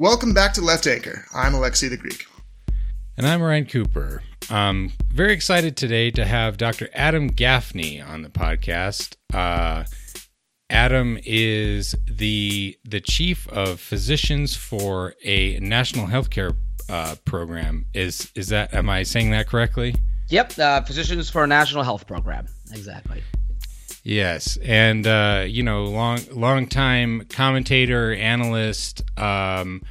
Welcome back to Left Anchor. I'm Alexi the Greek. And I'm Ryan Cooper. I'm very excited today to have Dr. Adam Gaffney on the podcast. Uh, Adam is the the chief of physicians for a national healthcare uh, program. Is is that am I saying that correctly? Yep, uh, physicians for a national health program. Exactly. Yes, and uh, you know, long long time commentator, analyst um,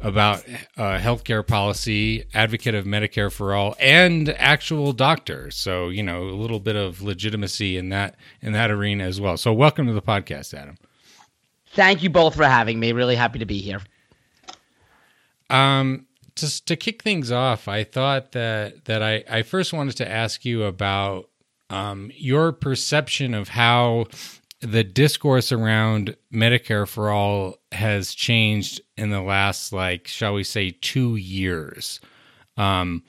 about uh, healthcare policy, advocate of Medicare for all, and actual doctor. So you know, a little bit of legitimacy in that in that arena as well. So welcome to the podcast, Adam. Thank you both for having me. Really happy to be here. Um, just to kick things off, I thought that that I I first wanted to ask you about um, your perception of how the discourse around Medicare for all has changed in the last, like, shall we say, two years. Um,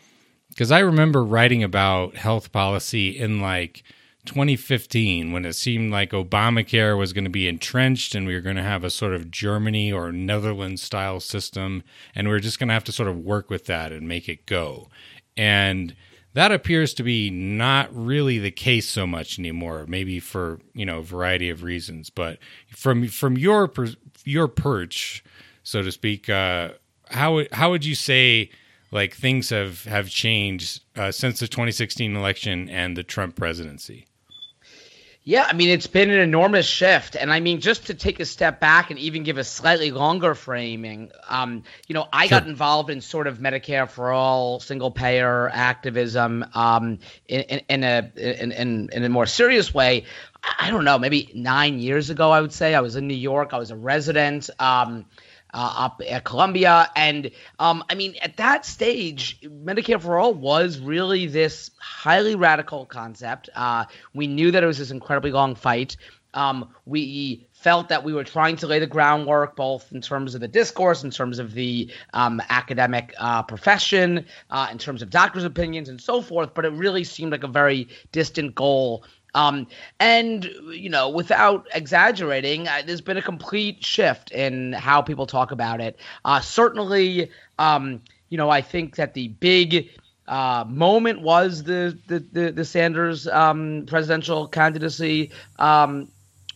because I remember writing about health policy in like 2015 when it seemed like Obamacare was going to be entrenched and we were going to have a sort of Germany or Netherlands style system and we are just going to have to sort of work with that and make it go. And that appears to be not really the case so much anymore. Maybe for you know a variety of reasons, but from from your your perch, so to speak, uh, how how would you say like things have have changed uh, since the 2016 election and the Trump presidency? Yeah, I mean, it's been an enormous shift. And I mean, just to take a step back and even give a slightly longer framing, um, you know, I sure. got involved in sort of Medicare for all, single payer activism um, in, in, in, a, in, in, a more serious way. I don't know, maybe nine years ago, I would say. I was in New York, I was a resident. Um, uh, up at Columbia. And um, I mean, at that stage, Medicare for All was really this highly radical concept. Uh, we knew that it was this incredibly long fight. Um, we felt that we were trying to lay the groundwork both in terms of the discourse, in terms of the um, academic uh, profession, uh, in terms of doctors' opinions, and so forth. But it really seemed like a very distant goal um, and you know, without exaggerating, uh, there's been a complete shift in how people talk about it. Uh, certainly, um, you know, I think that the big uh, moment was the the the, the Sanders um, presidential candidacy. Um,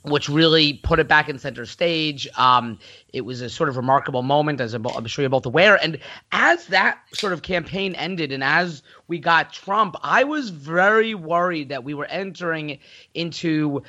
which really put it back in center stage. Um, it was a sort of remarkable moment, as I'm, sure you're both aware. And as that sort of campaign ended, and as we got Trump, I was very worried that we were entering into.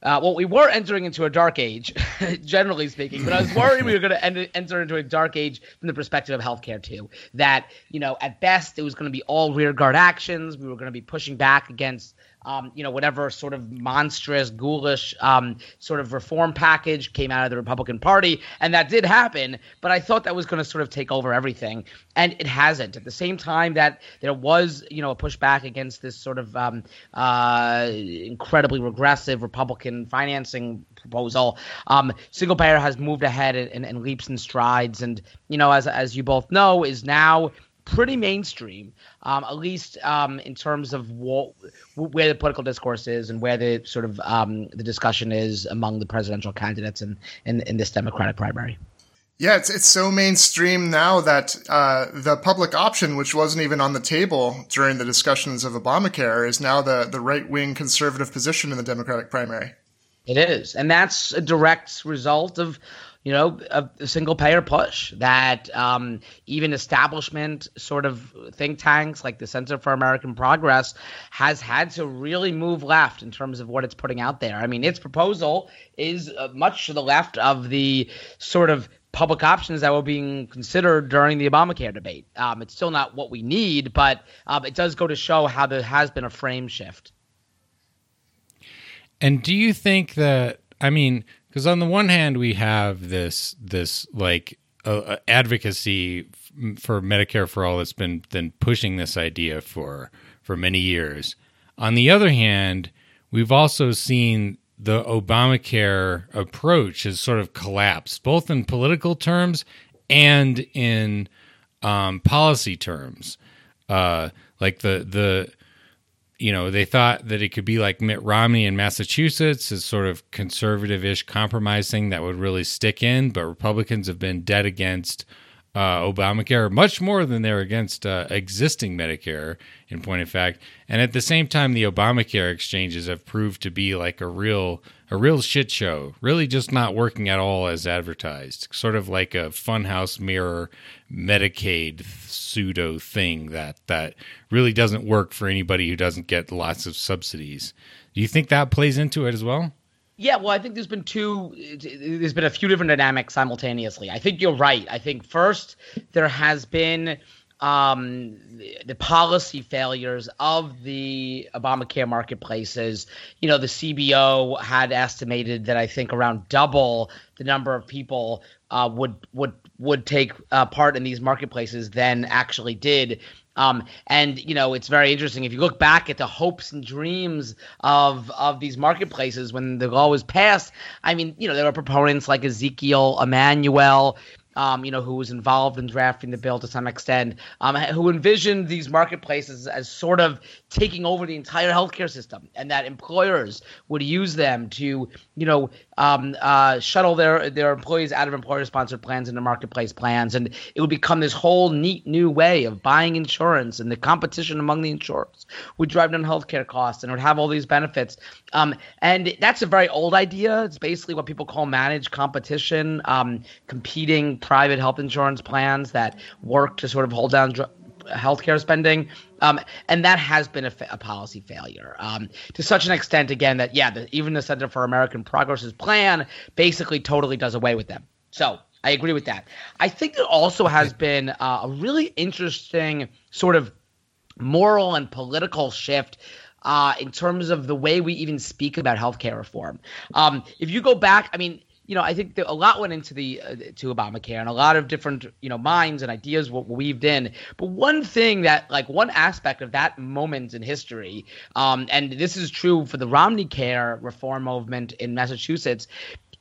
Uh, well, we were entering into a dark age, generally speaking, but I was worried we were going to enter into a dark age from the perspective of healthcare too. That you know, at best, it was going to be all rearguard actions. We were going to be pushing back against um, you know, whatever sort of monstrous, ghoulish um, sort of reform package came out of the Republican Party. And that did happen, but I thought that was going to sort of take over everything. And it hasn't. At the same time that there was, you know, a pushback against this sort of um, uh, incredibly regressive Republican financing proposal, um, single payer has moved ahead in leaps and strides. And, you know, as, as you both know, is now pretty mainstream, um, at least um, in terms of what, where the political discourse is and where the sort of um, the discussion is among the presidential candidates in, in, in this Democratic primary. Yeah, it's it's so mainstream now that uh, the public option, which wasn't even on the table during the discussions of Obamacare, is now the the right wing conservative position in the Democratic primary. It is, and that's a direct result of you know, a, a single payer push that um, even establishment sort of think tanks like the Center for American Progress has had to really move left in terms of what it's putting out there. I mean, its proposal is uh, much to the left of the sort of public options that were being considered during the Obamacare debate. Um, it's still not what we need, but um, it does go to show how there has been a frame shift. And do you think that, I mean, because on the one hand we have this this like uh, advocacy f- for Medicare for all that's been been pushing this idea for for many years. On the other hand, we've also seen the Obamacare approach has sort of collapsed, both in political terms and in um, policy terms. Uh, like the the you know, they thought that it could be like Mitt Romney in Massachusetts, is sort of conservative ish compromise thing that would really stick in, but Republicans have been dead against uh, Obamacare much more than they're against uh, existing Medicare, in point of fact. And at the same time, the Obamacare exchanges have proved to be like a real a real shit show, really just not working at all as advertised. Sort of like a funhouse mirror Medicaid pseudo thing that that really doesn't work for anybody who doesn't get lots of subsidies. Do you think that plays into it as well? Yeah, well, I think there's been two. There's been a few different dynamics simultaneously. I think you're right. I think first there has been um, the, policy failures of the Obamacare marketplaces. You know, the CBO had estimated that I think around double the number of people uh, would would would take uh, part in these marketplaces than actually did. Um, and you know, it's very interesting if you look back at the hopes and dreams of of these marketplaces when the law was passed. I mean, you know, there were proponents like Ezekiel Emanuel, um, you know, who was involved in drafting the bill to some extent, um, who envisioned these marketplaces as sort of taking over the entire healthcare system, and that employers would use them to, you know, um, uh, shuttle their their employees out of employer-sponsored plans into marketplace plans, and it would become this whole neat new way of buying insurance, and the competition among the insurers would drive down healthcare costs, and would have all these benefits. Um, and that's a very old idea. It's basically what people call managed competition, um, competing private health insurance plans that work to sort of hold down dr- healthcare spending. Um, and that has been a, fa- a policy failure um, to such an extent, again, that, yeah, the, even the Center for American Progress's plan basically totally does away with them. So I agree with that. I think it also has been uh, a really interesting sort of moral and political shift uh, in terms of the way we even speak about healthcare reform. Um, if you go back, I mean, you know, I think a lot went into the uh, to Obamacare, and a lot of different you know minds and ideas were weaved in. But one thing that, like, one aspect of that moment in history, um, and this is true for the Romney Care reform movement in Massachusetts,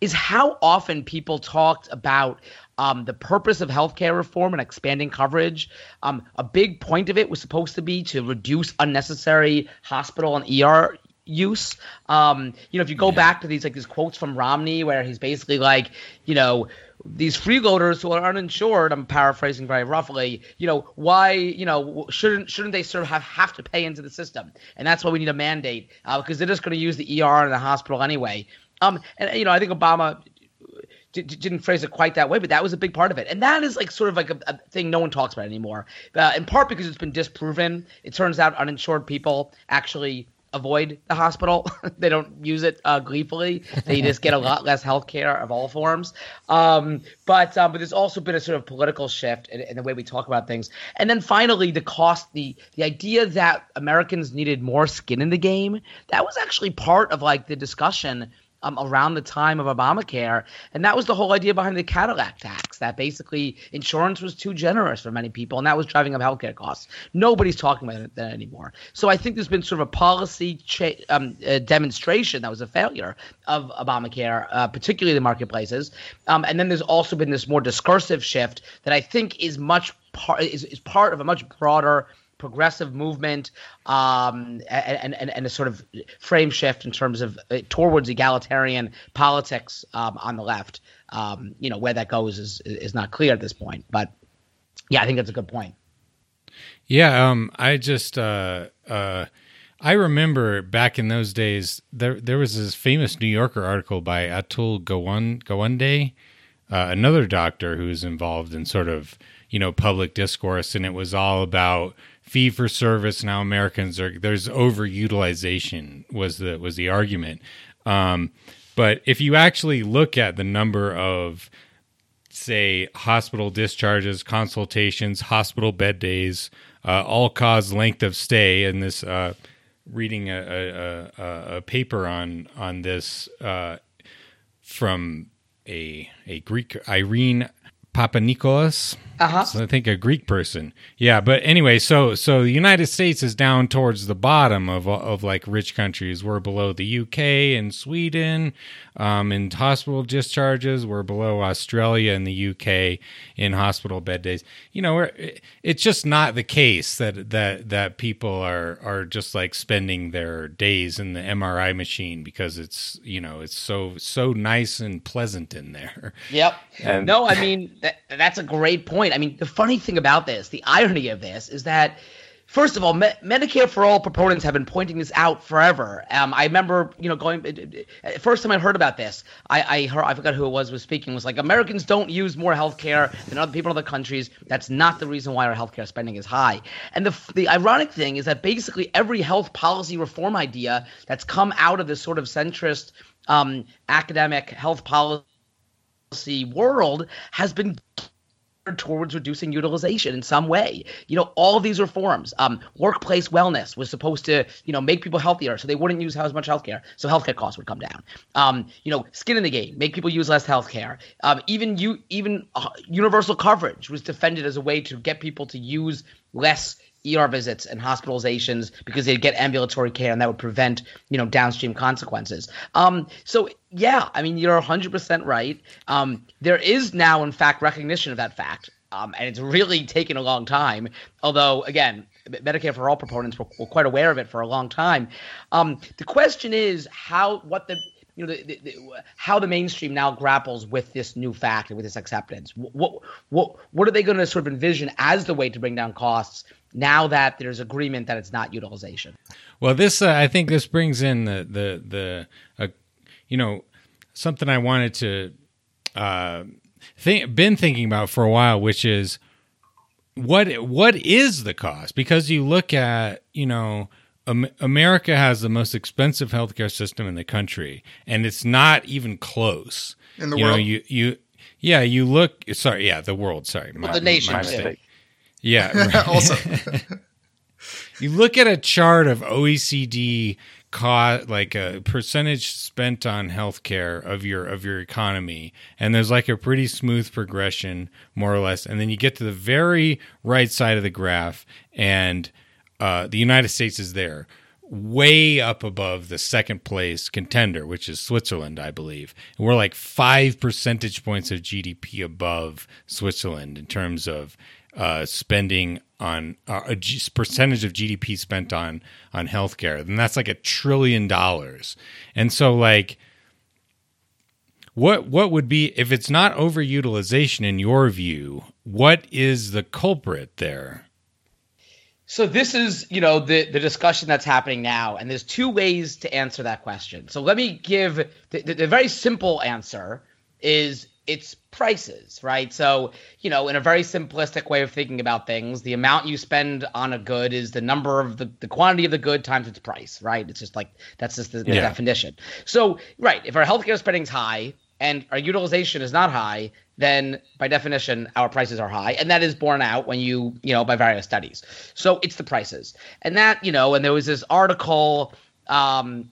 is how often people talked about um, the purpose of healthcare reform and expanding coverage. Um, a big point of it was supposed to be to reduce unnecessary hospital and ER use. Um, you know, if you go yeah. back to these like these quotes from Romney where he's basically like, you know, these freeloaders who are uninsured, I'm paraphrasing very roughly, you know, why, you know, shouldn't shouldn't they sort of have, have to pay into the system? And that's why we need a mandate uh, because they're just going to use the ER in the hospital anyway. Um, and you know, I think Obama didn't phrase it quite that way, but that was a big part of it. And that is like sort of like a, a thing no one talks about anymore. Uh, in part because it's been disproven. It turns out uninsured people actually avoid the hospital. they don't use it uh, gleefully. They just get a lot less health care of all forms. Um, but um, but there's also been a sort of political shift in, in, the way we talk about things. And then finally, the cost, the the idea that Americans needed more skin in the game. That was actually part of like the discussion um, around the time of Obamacare. And that was the whole idea behind the Cadillac tax that basically insurance was too generous for many people, and that was driving up healthcare costs. Nobody's talking about that anymore. So I think there's been sort of a policy cha- um, uh, demonstration that was a failure of Obamacare, uh, particularly the marketplaces. Um, and then there's also been this more discursive shift that I think is much part is, is part of a much broader progressive movement um, and, and, and a sort of frame shift in terms of uh, towards egalitarian politics um, on the left. Um, you know, where that goes is, is not clear at this point. But yeah, I think that's a good point. Yeah, um, I just uh, uh, I remember back in those days there there was this famous New Yorker article by Atul Gawande, uh, another doctor who's involved in sort of you know public discourse, and it was all about fee for service now Americans are there's overutilization was the was the argument. Um, but if you actually look at the number of say hospital discharges, consultations, hospital bed days, uh, all cause length of stay, and this uh, reading a, a, a, a, paper on on this uh, from a a Greek Irene Papanikolaou. Uh-huh. So I think a Greek person. Yeah, but anyway, so so the United States is down towards the bottom of of like rich countries. We're below the UK and Sweden. Um, in hospital discharges, we're below Australia and the UK in hospital bed days. You know, it's just not the case that that that people are are just like spending their days in the MRI machine because it's you know it's so so nice and pleasant in there. Yep. And, no, I mean that, that's a great point point, I mean, the funny thing about this, the irony of this, is that First of all, Me- Medicare for all proponents have been pointing this out forever. Um, I remember, you know, going first time I heard about this, I, I heard I forgot who it was was speaking was like Americans don't use more healthcare than other people in other countries. That's not the reason why our healthcare spending is high. And the the ironic thing is that basically every health policy reform idea that's come out of this sort of centrist um, academic health policy world has been towards reducing utilization in some way. You know, all these reforms, um, workplace wellness was supposed to, you know, make people healthier so they wouldn't use as much healthcare, so healthcare costs would come down. Um, you know, skin in the game, make people use less healthcare. Um, even you, even uh, universal coverage was defended as a way to get people to use less ER visits and hospitalizations because they'd get ambulatory care and that would prevent, you know, downstream consequences. Um, so yeah, I mean, you're 100% right. Um, there is now, in fact, recognition of that fact. Um, and it's really taken a long time. Although, again, Medicare for all proponents were, were quite aware of it for a long time. Um, the question is how, what the, you know, the, the, the, how the mainstream now grapples with this new fact and with this acceptance. What, what, what are they going to sort of envision as the way to bring down costs now that there's agreement that it's not utilization. Well, this uh, I think this brings in the the the uh, you know something I wanted to uh, think been thinking about for a while, which is what what is the cost? Because you look at you know. America has the most expensive healthcare system in the country, and it's not even close. In the you world, know, you you yeah, you look. Sorry, yeah, the world. Sorry, my, the nation. My mistake. Yeah. Also, you look at a chart of OECD cost, like a percentage spent on healthcare of your of your economy, and there's like a pretty smooth progression, more or less. And then you get to the very right side of the graph, and uh, the United States is there way up above the second place contender, which is Switzerland, I believe. And we're like five percentage points of GDP above Switzerland in terms of uh, spending on uh, a G- percentage of GDP spent on on healthcare, then that's like a trillion dollars. And so, like, what what would be if it's not overutilization in your view? What is the culprit there? So this is, you know, the the discussion that's happening now, and there's two ways to answer that question. So let me give the, the, the very simple answer is it's prices, right? So, you know, in a very simplistic way of thinking about things, the amount you spend on a good is the number of the, the quantity of the good times its price, right? It's just like that's just the, the yeah. definition. So, right, if our healthcare spending is high and our utilization is not high, then by definition our prices are high and that is borne out when you you know by various studies so it's the prices and that you know and there was this article um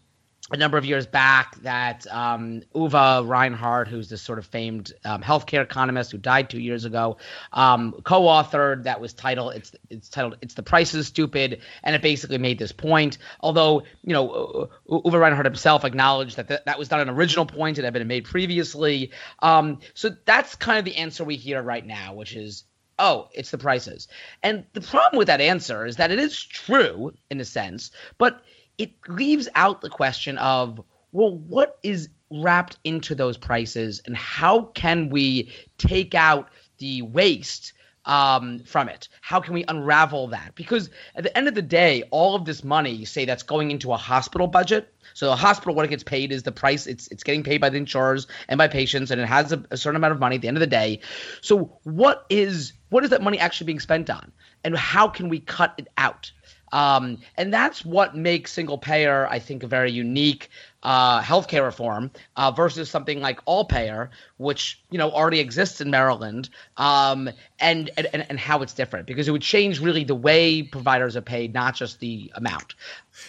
a number of years back that um, Reinhardt, who's this sort of famed um, healthcare economist who died two years ago, um, co-authored that was titled it's it's titled "It's the Price is Stupid," and it basically made this point. Although you know Uwe Reinhardt himself acknowledged that th- that was not an original point; it had been made previously. Um, so that's kind of the answer we hear right now, which is oh, it's the prices. And the problem with that answer is that it is true in a sense, but it leaves out the question of well, what is wrapped into those prices, and how can we take out the waste um, from it? How can we unravel that? Because at the end of the day, all of this money, say that's going into a hospital budget. So the hospital, what it gets paid is the price. It's it's getting paid by the insurers and by patients, and it has a, a certain amount of money at the end of the day. So what is what is that money actually being spent on, and how can we cut it out? Um, and that's what makes single payer, I think, a very unique uh, healthcare reform uh, versus something like all payer, which you know already exists in Maryland, um, and, and and how it's different because it would change really the way providers are paid, not just the amount.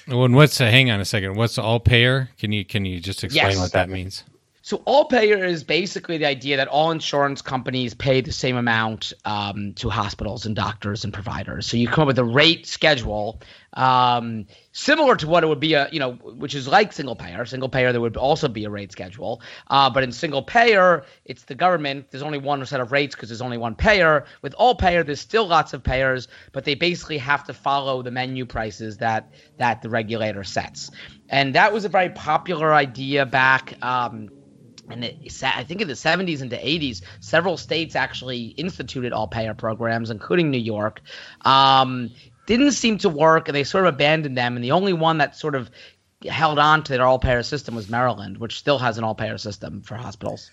Well, and what's uh, hang on a second? What's all payer? Can you can you just explain yes. what that means? So all payer is basically the idea that all insurance companies pay the same amount um, to hospitals and doctors and providers. So you come up with a rate schedule um, similar to what it would be a you know which is like single payer. Single payer there would also be a rate schedule, uh, but in single payer it's the government. There's only one set of rates because there's only one payer. With all payer there's still lots of payers, but they basically have to follow the menu prices that that the regulator sets. And that was a very popular idea back. Um, and it, I think in the 70s into 80s, several states actually instituted all payer programs, including New York. Um, didn't seem to work, and they sort of abandoned them. And the only one that sort of held on to their all payer system was Maryland, which still has an all payer system for hospitals.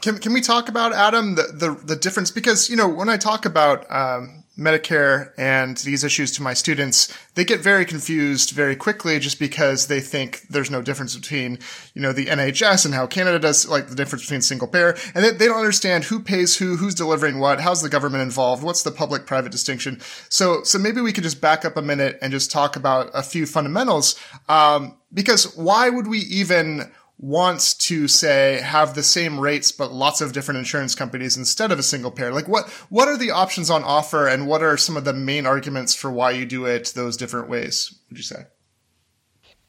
Can, can we talk about Adam the, the, the difference because you know when I talk about um, Medicare and these issues to my students, they get very confused very quickly just because they think there's no difference between, you know, the NHS and how Canada does, like the difference between single payer. And they, they don't understand who pays who, who's delivering what, how's the government involved, what's the public private distinction. So, so maybe we could just back up a minute and just talk about a few fundamentals. Um, because why would we even wants to say have the same rates but lots of different insurance companies instead of a single payer like what what are the options on offer and what are some of the main arguments for why you do it those different ways would you say?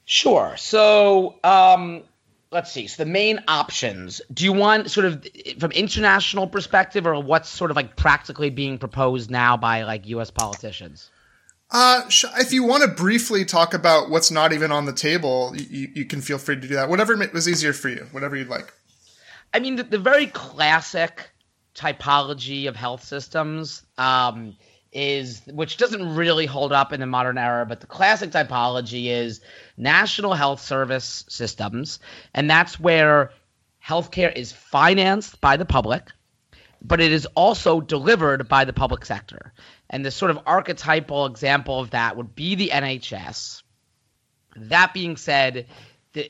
Sure. So um let's see. So the main options. Do you want sort of from international perspective or what's sort of like practically being proposed now by like us politicians uh, if you want to briefly talk about what's not even on the table, you, you can feel free to do that. Whatever was easier for you, whatever you'd like. I mean, the, the very classic typology of health systems um, is, which doesn't really hold up in the modern era, but the classic typology is national health service systems, and that's where healthcare is financed by the public, but it is also delivered by the public sector. And the sort of archetypal example of that would be the NHS. That being said,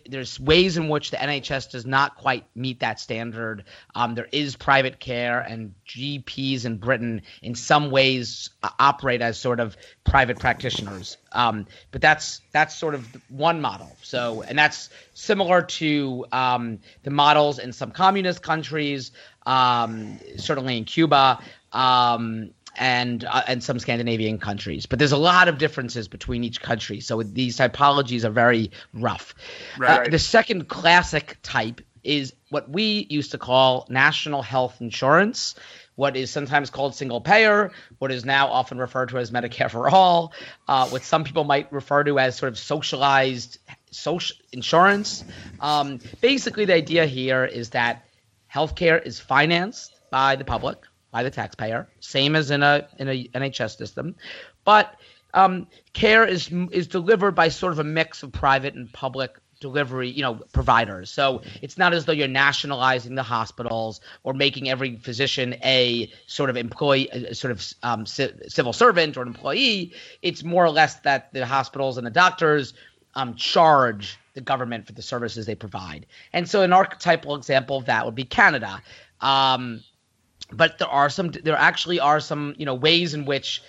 there's ways in which the NHS does not quite meet that standard. Um, there is private care, and GPs in Britain, in some ways, uh, operate as sort of private practitioners. Um, but that's that's sort of one model. So, and that's similar to um, the models in some communist countries, um, certainly in Cuba. Um, and uh, and some Scandinavian countries. But there's a lot of differences between each country, so these typologies are very rough. Right. Uh, the second classic type is what we used to call national health insurance. What is sometimes called single payer, what is now often referred to as Medicare for all, uh, what some people might refer to as sort of socialized social insurance. Um, basically, the idea here is that healthcare is financed by the public by the taxpayer, same as in a in a NHS system, but um, care is is delivered by sort of a mix of private and public delivery, you know, providers. So it's not as though you're nationalizing the hospitals or making every physician a sort of employee, sort of um, civil servant or an employee. It's more or less that the hospitals and the doctors um, charge the government for the services they provide. And so an archetypal example of that would be Canada. Um, but there are some there actually are some you know ways in which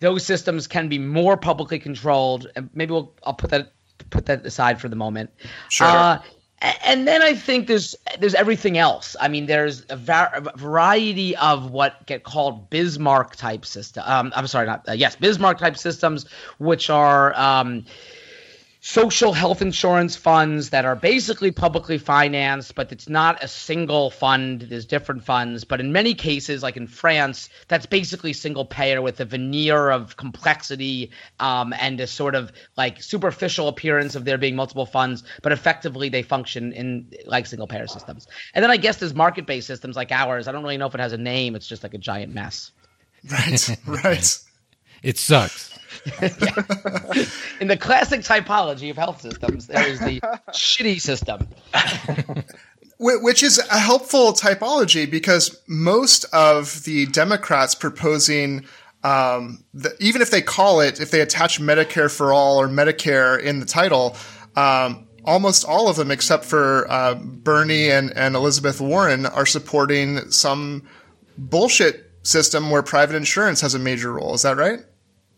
those systems can be more publicly controlled and maybe we'll i'll put that put that aside for the moment sure uh, and then I think there's there's everything else. I mean, there's a, var- a variety of what get called Bismarck type system. Um, I'm sorry, not uh, yes, Bismarck type systems, which are um, social health insurance funds that are basically publicly financed, but it's not a single fund. There's different funds. But in many cases, like in France, that's basically single payer with a veneer of complexity um, and a sort of like superficial appearance of there being multiple funds, but effectively they function in like single payer systems. And then I guess there's market based systems like ours. I don't really know if it has a name, it's just like a giant mess. Right, right. It sucks. In the classic typology of health systems, there is the shitty system. Which is a helpful typology because most of the Democrats proposing, um, the, even if they call it, if they attach Medicare for all or Medicare in the title, um, almost all of them, except for uh, Bernie and, and Elizabeth Warren, are supporting some bullshit system where private insurance has a major role. Is that right?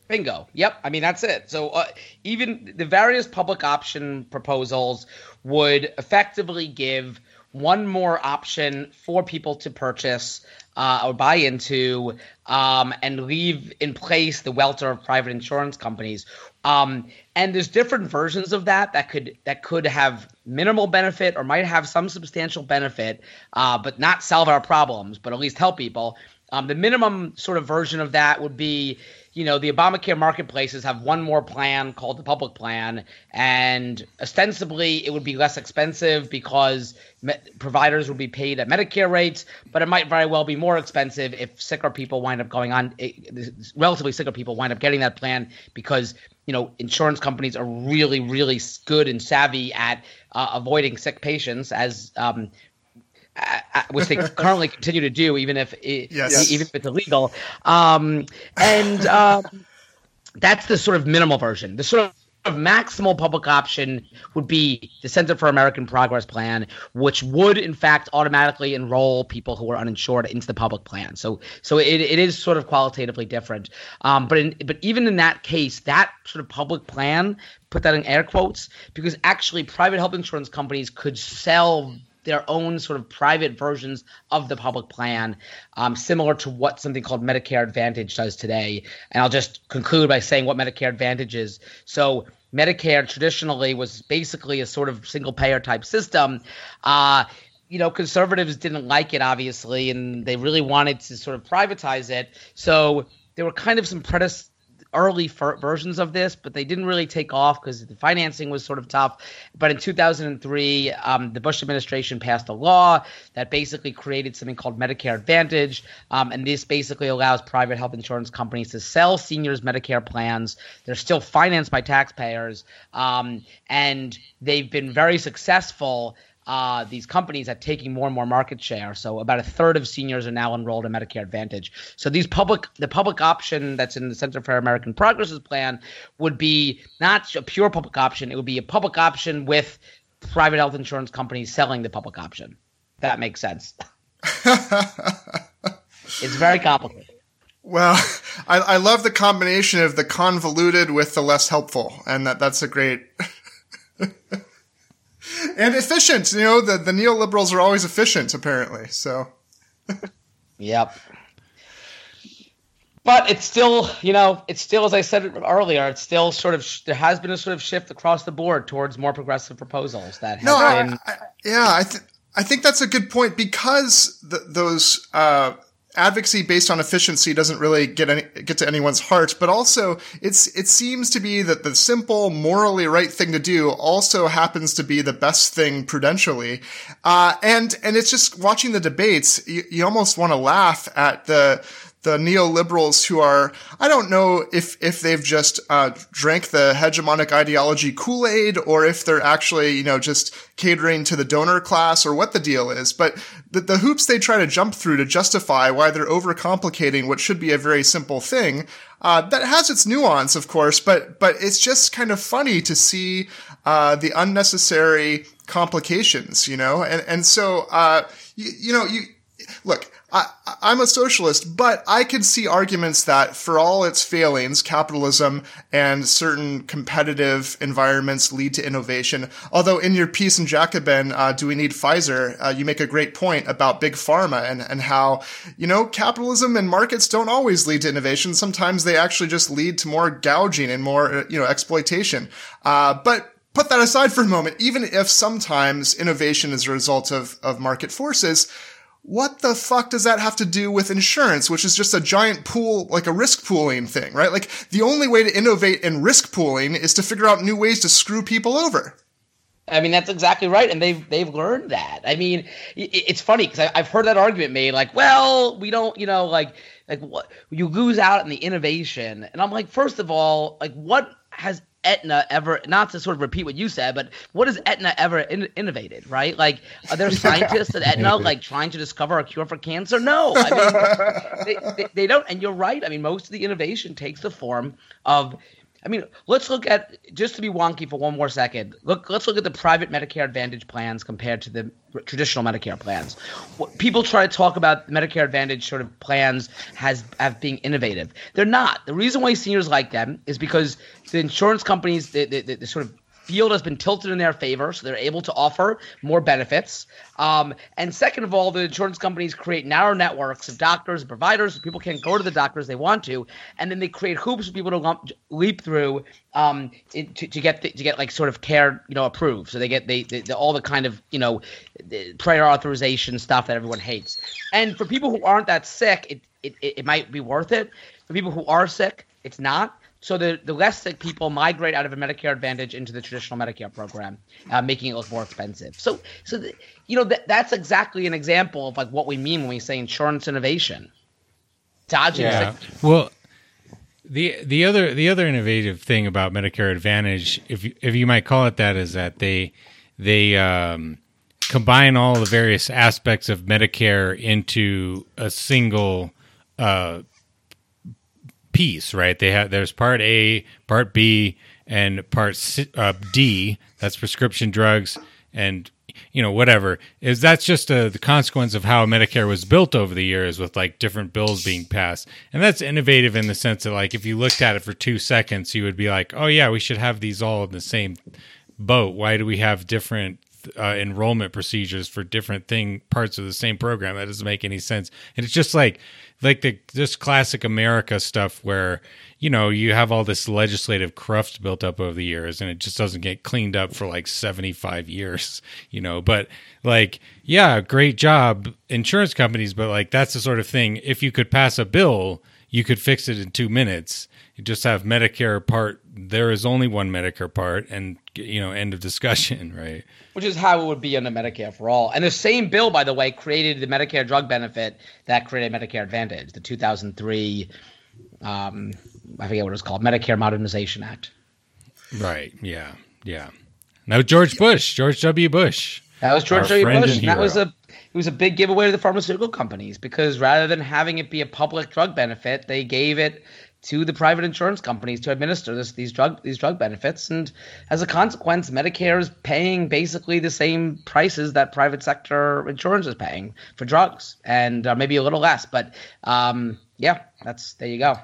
Bingo. Yep. I mean, that's it. So uh, even the various public option proposals would effectively give one more option for people to purchase uh, or buy into um, and leave in place the welter of private insurance companies. Um, and there's different versions of that that could that could have minimal benefit or might have some substantial benefit, uh, but not solve our problems, but at least help people. Um, the minimum sort of version of that would be you know, the Obamacare marketplaces have one more plan called the public plan, and ostensibly it would be less expensive because me- providers would be paid at Medicare rates, but it might very well be more expensive if sicker people wind up going on, eh, relatively sicker people wind up getting that plan because you know insurance companies are really really good and savvy at uh, avoiding sick patients as um, which they currently continue to do, even if it, yes. even if it's illegal. Um, and um, that's the sort of minimal version. The sort of maximal public option would be the Center for American Progress Plan, which would in fact automatically enroll people who are uninsured into the public plan. So, so it, it is sort of qualitatively different. Um, but in, but even in that case, that sort of public plan, put that in air quotes, because actually private health insurance companies could sell their own sort of private versions of the public plan, um, similar to what something called Medicare Advantage does today. And I'll just conclude by saying what Medicare Advantage is. So, Medicare traditionally was basically a sort of single payer type system. Uh, you know, conservatives didn't like it, obviously, and they really wanted to sort of privatize it. So there were kind of some predecessors early versions of this, but they didn't really take off because the financing was sort of tough. But in 2003, um, the Bush administration passed a law that basically created something called Medicare Advantage, um, and this basically allows private health insurance companies to sell seniors Medicare plans. They're still financed by taxpayers, um, and they've been very successful uh, these companies at taking more and more market share. So about a third of seniors are now enrolled in Medicare Advantage. So these public, the public option that's in the Center for American Progress's plan would be not a pure public option. It would be a public option with private health insurance companies selling the public option. That makes sense. it's very complicated. Well, I, I, love the combination of the convoluted with the less helpful, and that that's a great and efficient. You know, the, the neoliberals are always efficient, apparently. So. yep. But it's still, you know, it's still, as I said earlier, it's still sort of, there has been a sort of shift across the board towards more progressive proposals that have no, been. I, I, yeah, I, th- I think that's a good point because the, those, uh, advocacy based on efficiency doesn't really get any, get to anyone's heart, but also it's it seems to be that the simple, morally right thing to do also happens to be the best thing prudentially, uh, and and it's just watching the debates, you, you almost want to laugh at the the neoliberals who are, I don't know if, if they've just, uh, drank the hegemonic ideology Kool-Aid or if they're actually, you know, just catering to the donor class or what the deal is. But the, the hoops they try to jump through to justify why they're overcomplicating what should be a very simple thing, uh, that has its nuance, of course, but, but it's just kind of funny to see, uh, the unnecessary complications, you know? And, and so, uh, you, you know, you, look, I, am a socialist, but I can see arguments that for all its failings, capitalism and certain competitive environments lead to innovation. Although in your piece in Jacobin, uh, Do We Need Pfizer, uh, you make a great point about big pharma and, and how, you know, capitalism and markets don't always lead to innovation. Sometimes they actually just lead to more gouging and more, uh, you know, exploitation. Uh, but put that aside for a moment. Even if sometimes innovation is a result of, of market forces, what the fuck does that have to do with insurance, which is just a giant pool, like a risk pooling thing, right? Like the only way to innovate in risk pooling is to figure out new ways to screw people over. I mean, that's exactly right, and they've they've learned that. I mean, it's funny because I've heard that argument made, like, well, we don't, you know, like, like what you lose out on the innovation, and I'm like, first of all, like, what has Aetna ever, not to sort of repeat what you said, but what has Aetna ever in, innovated, right? Like, are there scientists at Aetna like trying to discover a cure for cancer? No, I mean, they, they, they, don't. And you're right. I mean, most of the innovation takes the form of I mean, let's look at just to be wonky for one more second. Look, let's look at the private Medicare Advantage plans compared to the traditional Medicare plans. People try to talk about Medicare Advantage sort of plans as have being innovative. They're not. The reason why seniors like them is because the insurance companies, the, the, the sort of field has been tilted in their favor, so they're able to offer more benefits. Um, and second of all, the insurance companies create narrow networks of doctors and providers, so people can't go to the doctors they want to, and then they create hoops for people to lump, leap through um, to, to, get the, to get like sort of care, you know, approved. So they get they, they, all the kind of you know prior authorization stuff that everyone hates. And for people who aren't that sick, it it, it might be worth it. For people who are sick, It's not. So the, the less sick people migrate out of a Medicare Advantage into the traditional Medicare program, uh, making it look more expensive. So, so the, you know that that's exactly an example of like what we mean when we say insurance innovation. Dodging. Yeah. Well, the the other the other innovative thing about Medicare Advantage, if you, if you might call it that, is that they they um, combine all the various aspects of Medicare into a single uh, piece, right? They have there's part A, part B, and part C, uh, D. That's prescription drugs and you know whatever is that's just a, the consequence of how medicare was built over the years with like different bills being passed and that's innovative in the sense that like if you looked at it for two seconds you would be like oh yeah we should have these all in the same boat why do we have different uh, enrollment procedures for different thing parts of the same program that doesn't make any sense and it's just like like the this classic America stuff where you know you have all this legislative cruft built up over the years and it just doesn't get cleaned up for like 75 years you know? But like yeah great job insurance companies but like that's the sort of thing if you could pass a bill you could fix it in 2 minutes you just have Medicare part there is only one Medicare part and you know end of discussion right which is how it would be under Medicare for all. And the same bill, by the way, created the Medicare drug benefit that created Medicare Advantage, the 2003, um, I forget what it was called, Medicare Modernization Act. Right. Yeah. Yeah. Now George Bush, George W. Bush. That was George W. Bush. And that was a it was a big giveaway to the pharmaceutical companies because rather than having it be a public drug benefit, they gave it to the private insurance companies to administer this, these drug these drug benefits, and as a consequence, Medicare is paying basically the same prices that private sector insurance is paying for drugs, and uh, maybe a little less. But um, yeah, that's there you go.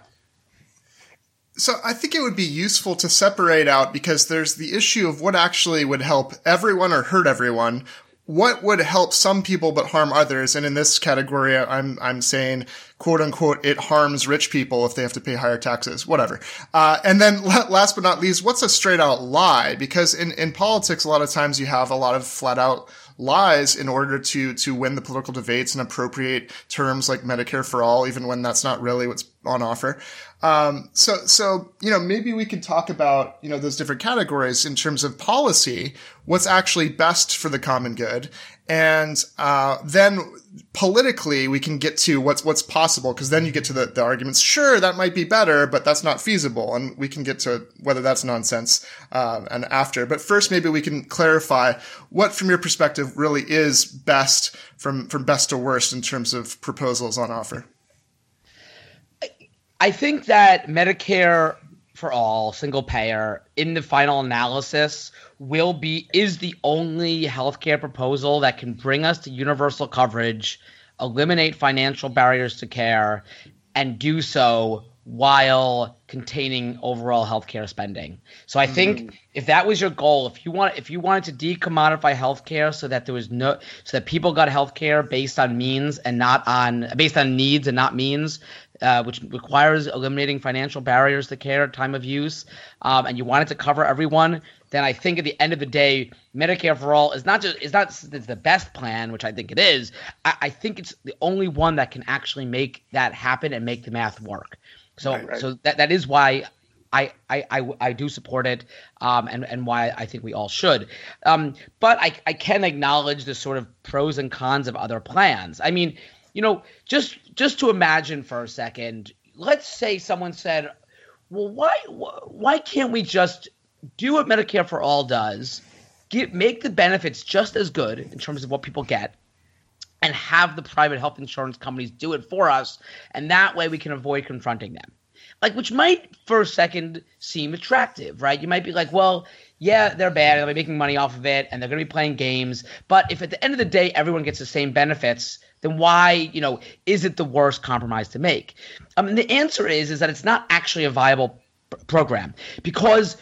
So I think it would be useful to separate out because there's the issue of what actually would help everyone or hurt everyone, what would help some people but harm others? And in this category, I'm, I'm saying, quote unquote, it harms rich people if they have to pay higher taxes, whatever. Uh, and then last but not least, what's a straight out lie? Because in, in politics, a lot of times you have a lot of flat out lies in order to, to win the political debates and appropriate terms like Medicare for all, even when that's not really what's on offer. Um, so, so, you know, maybe we could talk about, you know, those different categories in terms of policy, what's actually best for the common good. And, uh, then politically we can get to what's, what's possible. Cause then you get to the, the arguments. Sure, that might be better, but that's not feasible. And we can get to whether that's nonsense, uh, and after. But first, maybe we can clarify what from your perspective really is best from, from best to worst in terms of proposals on offer. I think that Medicare for all, single payer, in the final analysis, will be is the only healthcare proposal that can bring us to universal coverage, eliminate financial barriers to care, and do so while containing overall healthcare spending. So I think mm-hmm. if that was your goal, if you want if you wanted to decommodify healthcare so that there was no so that people got healthcare based on means and not on based on needs and not means, uh, which requires eliminating financial barriers to care time of use, um, and you want it to cover everyone, then I think at the end of the day, Medicare for all is not just is not it's the best plan, which I think it is. I, I think it's the only one that can actually make that happen and make the math work. So right, right. so that that is why I, I, I, I, do support it um, and, and why I think we all should. Um, but I, I can acknowledge the sort of pros and cons of other plans. I mean, you know, just just to imagine for a second, let's say someone said, well, why why can't we just do what Medicare for all does, get make the benefits just as good in terms of what people get, and have the private health insurance companies do it for us, and that way we can avoid confronting them. Like, which might for a second seem attractive, right? You might be like, well, yeah, they're bad, they'll be making money off of it, and they're going to be playing games. But if at the end of the day everyone gets the same benefits, then why, you know, is it the worst compromise to make? I mean, the answer is is that it's not actually a viable program because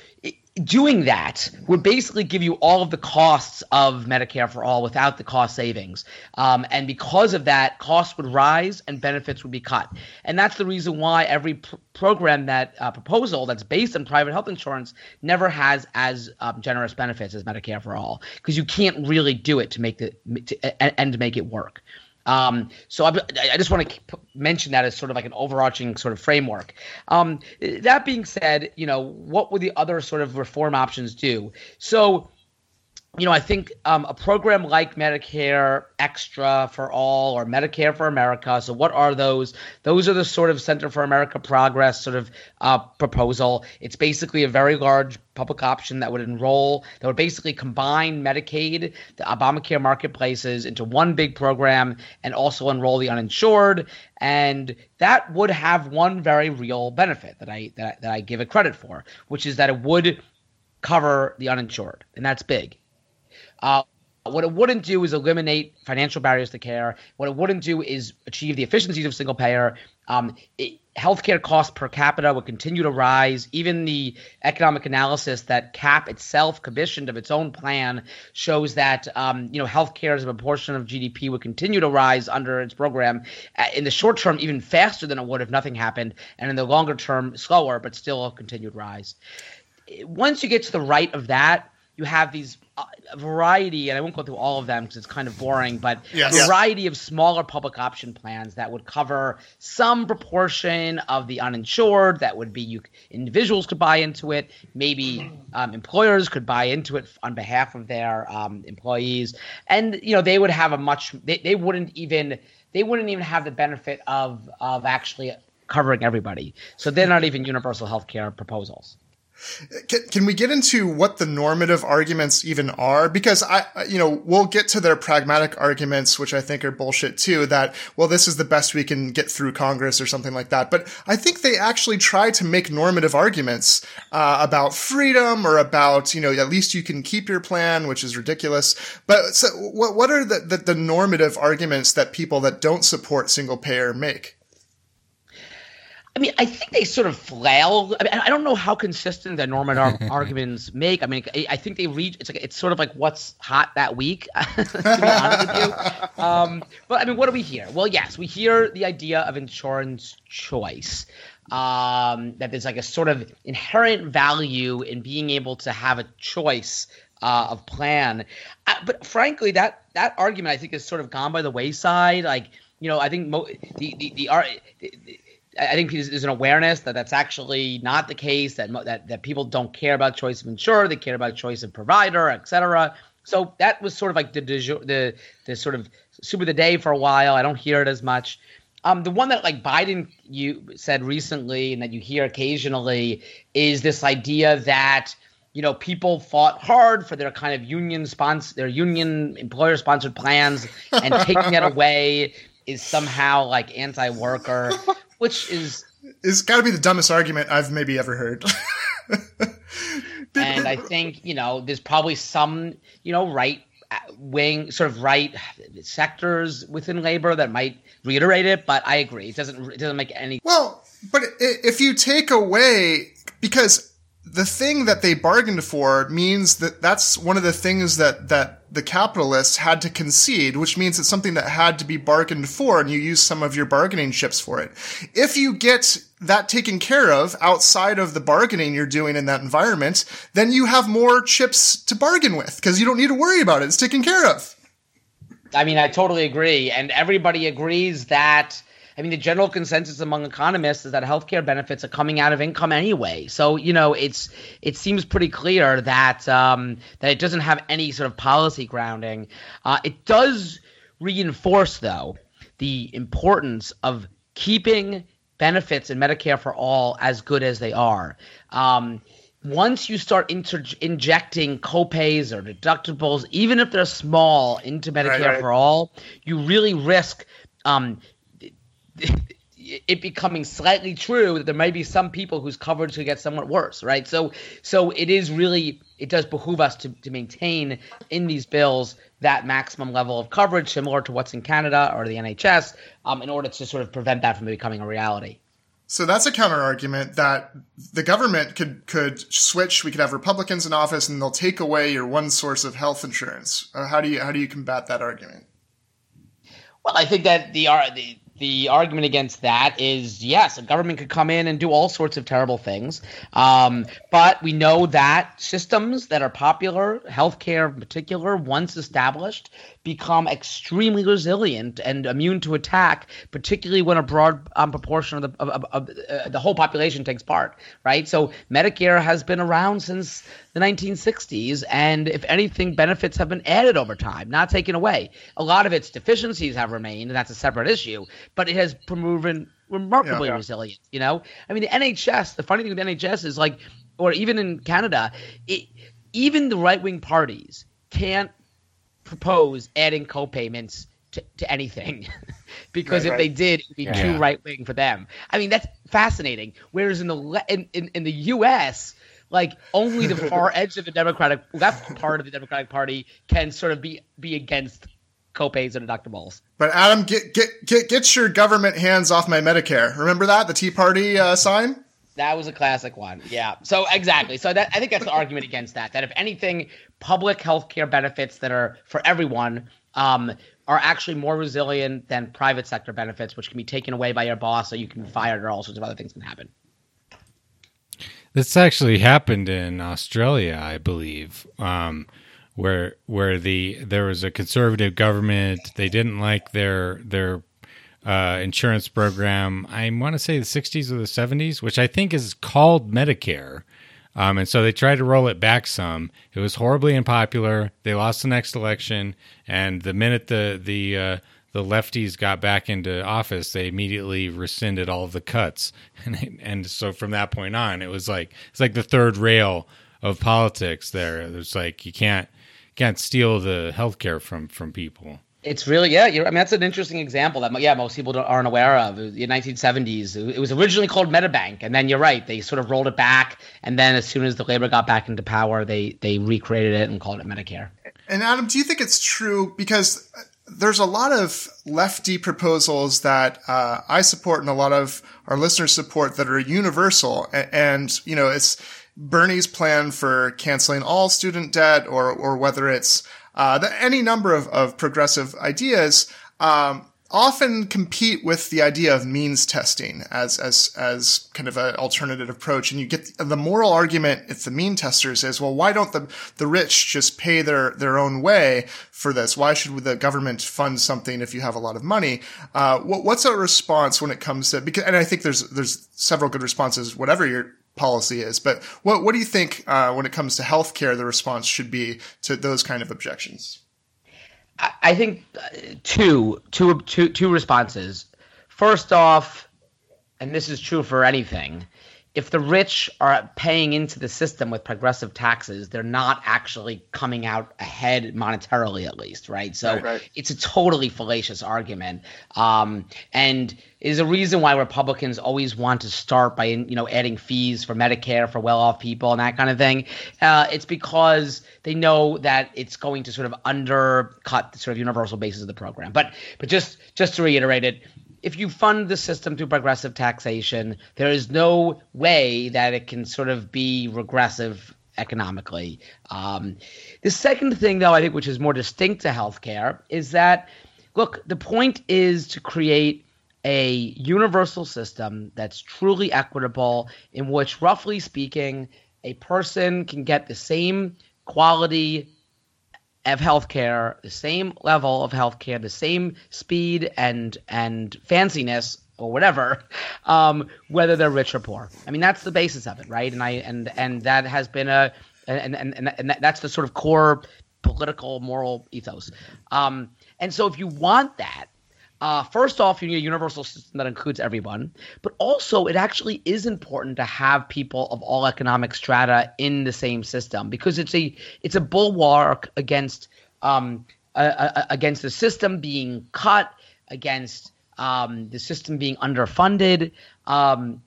doing that would basically give you all of the costs of Medicare for all without the cost savings. Um, and because of that, costs would rise and benefits would be cut. And that's the reason why every pr- program that uh, proposal that's based on private health insurance never has as um, generous benefits as Medicare for all because you can't really do it to make the to, and to make it work. Um, so I, I just want to mention that as sort of like an overarching sort of framework. Um, that being said, you know, what would the other sort of reform options do? So you know, I think um, a program like Medicare Extra for All or Medicare for America. So, what are those? Those are the sort of Center for America Progress sort of uh, proposal. It's basically a very large public option that would enroll, that would basically combine Medicaid, the Obamacare marketplaces into one big program and also enroll the uninsured. And that would have one very real benefit that I that, that I give it credit for, which is that it would cover the uninsured, and that's big. Uh, what it wouldn't do is eliminate financial barriers to care. What it wouldn't do is achieve the efficiencies of single payer. Um, it, healthcare costs per capita would continue to rise. Even the economic analysis that CAP itself commissioned of its own plan shows that um, you know healthcare as a proportion of GDP would continue to rise under its program. Uh, in the short term, even faster than it would if nothing happened, and in the longer term, slower, but still a continued rise. Once you get to the right of that, you have these uh, variety, and I won't go through all of them because it's kind of boring, but yes. a variety of smaller public option plans that would cover some proportion of the uninsured. That would be you individuals could buy into it. Maybe um, employers could buy into it on behalf of their um, employees, and you know they would have a much. They, they wouldn't even they wouldn't even have the benefit of of actually covering everybody. So they're not even universal health care proposals. Can, can, we get into what the normative arguments even are? Because I, you know, we'll get to their pragmatic arguments, which I think are bullshit too, that, well, this is the best we can get through Congress or something like that. But I think they actually try to make normative arguments, uh, about freedom or about, you know, at least you can keep your plan, which is ridiculous. But so what, what are the, the, the normative arguments that people that don't support single payer make? I mean, I think they sort of flail. I mean, I don't know how consistent the Norman ar- arguments make. I mean, I think they reach. It's like it's sort of like what's hot that week. to be honest with you, um, but I mean, what do we hear? Well, yes, we hear the idea of insurance choice. Um, that there's like a sort of inherent value in being able to have a choice uh, of plan. Uh, but frankly, that that argument I think is sort of gone by the wayside. Like you know, I think mo- the the the, the, the I think there's an awareness that that's actually not the case. That that that people don't care about choice of insurer, they care about choice of provider, et cetera. So that was sort of like the the the sort of super the day for a while. I don't hear it as much. Um, the one that like Biden you said recently and that you hear occasionally is this idea that you know people fought hard for their kind of union sponsor their union employer sponsored plans and taking it away is somehow like anti-worker which is is got to be the dumbest argument I've maybe ever heard. and I think you know there's probably some you know right uh, wing sort of right sectors within labor that might reiterate it, but I agree it doesn't it doesn't make any. Well, but if you take away because the thing that they bargained for means that that's one of the things that, that the capitalists had to concede, which means it's something that had to be bargained for and you use some of your bargaining chips for it. If you get that taken care of outside of the bargaining you're doing in that environment, then you have more chips to bargain with because you don't need to worry about it. It's taken care of. I mean, I totally agree. And everybody agrees that I mean, the general consensus among economists is that healthcare benefits are coming out of income anyway. So you know, it's it seems pretty clear that um, that it doesn't have any sort of policy grounding. Uh, it does reinforce, though, the importance of keeping benefits in Medicare for all as good as they are. Um, once you start inter- injecting copays or deductibles, even if they're small, into Medicare right, right. for all, you really risk um, it becoming slightly true that there may be some people whose coverage could get somewhat worse, right? So, so it is really it does behoove us to, to maintain in these bills that maximum level of coverage, similar to what's in Canada or the NHS, um, in order to sort of prevent that from becoming a reality. So that's a counter argument that the government could could switch. We could have Republicans in office, and they'll take away your one source of health insurance. Uh, how do you how do you combat that argument? Well, I think that the the the argument against that is yes, a government could come in and do all sorts of terrible things. Um, but we know that systems that are popular, healthcare in particular, once established, become extremely resilient and immune to attack, particularly when a broad um, proportion of the of, of, uh, the whole population takes part. Right. So Medicare has been around since the 1960s, and if anything, benefits have been added over time, not taken away. A lot of its deficiencies have remained, and that's a separate issue. But it has proven remarkably yeah, yeah. resilient. You know, I mean, the NHS. The funny thing with NHS is like, or even in Canada, it, even the right wing parties can't propose adding co-payments to, to anything. Because right, if right. they did it would be yeah. too right wing for them. I mean that's fascinating. Whereas in the in, in, in the us like only the far edge of the democratic left part of the democratic party can sort of be be against copays and deductibles. But adam get get get, get your government hands off my medicare. Remember that? The tea party uh, sign that was a classic one. Yeah. So exactly. So that I think that's the argument against that. That if anything, public health care benefits that are for everyone um, are actually more resilient than private sector benefits, which can be taken away by your boss, or you can be fired, or all sorts of other things can happen. This actually happened in Australia, I believe, um, where where the there was a conservative government. They didn't like their their uh, insurance program. I want to say the 60s or the 70s, which I think is called Medicare. Um, and so they tried to roll it back some. It was horribly unpopular. They lost the next election, and the minute the the uh, the lefties got back into office, they immediately rescinded all of the cuts, and and so from that point on, it was like it's like the third rail of politics. There, it's like you can't can't steal the health care from from people. It's really yeah. I mean, that's an interesting example that yeah most people aren't aware of. In the 1970s, it was originally called Medibank, and then you're right, they sort of rolled it back, and then as soon as the Labor got back into power, they they recreated it and called it Medicare. And Adam, do you think it's true because there's a lot of lefty proposals that uh, I support and a lot of our listeners support that are universal, and, and you know it's Bernie's plan for canceling all student debt, or or whether it's uh, the, any number of, of progressive ideas um, often compete with the idea of means testing as as as kind of an alternative approach. And you get the moral argument if the mean testers is, well, why don't the the rich just pay their their own way for this? Why should the government fund something if you have a lot of money? Uh, what, what's a response when it comes to because and I think there's there's several good responses, whatever your policy is. But what what do you think uh, when it comes to healthcare, the response should be to those kind of objections? I think uh, two, two, two, two responses. First off, and this is true for anything, if the rich are paying into the system with progressive taxes, they're not actually coming out ahead monetarily, at least, right? So right, right. it's a totally fallacious argument, um, and is a reason why Republicans always want to start by you know adding fees for Medicare for well-off people and that kind of thing. Uh, it's because they know that it's going to sort of undercut the sort of universal basis of the program. But but just just to reiterate it, if you fund the system through progressive taxation, there is no way that it can sort of be regressive economically. Um, the second thing, though, I think, which is more distinct to healthcare, is that look, the point is to create a universal system that's truly equitable, in which, roughly speaking, a person can get the same quality of healthcare, the same level of healthcare, the same speed and and fanciness or whatever, um, whether they're rich or poor. I mean, that's the basis of it, right? And I and and that has been a and and and, that's the sort of core political moral ethos. Um, and so, if you want that, uh, first off, you need a universal system that includes everyone, but also it actually is important to have people of all economic strata in the same system because it's a it's a bulwark against um, against the system being cut, against um, the system being underfunded. Um,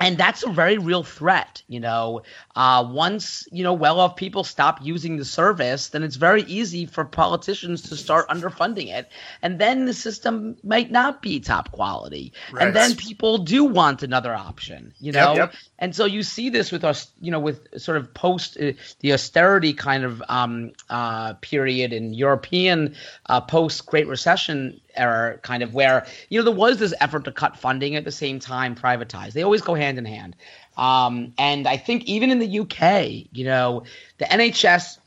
and that's a very real threat you know uh, once you know well-off people stop using the service then it's very easy for politicians to start underfunding it and then the system might not be top quality right. and then people do want another option you know yep, yep. And so you see this with us you know with sort of post uh, the austerity kind of um, uh, period in european uh, post great recession era kind of where you know there was this effort to cut funding at the same time privatize. They always go hand in hand. Um, and I think even in the UK, you know, the NHS,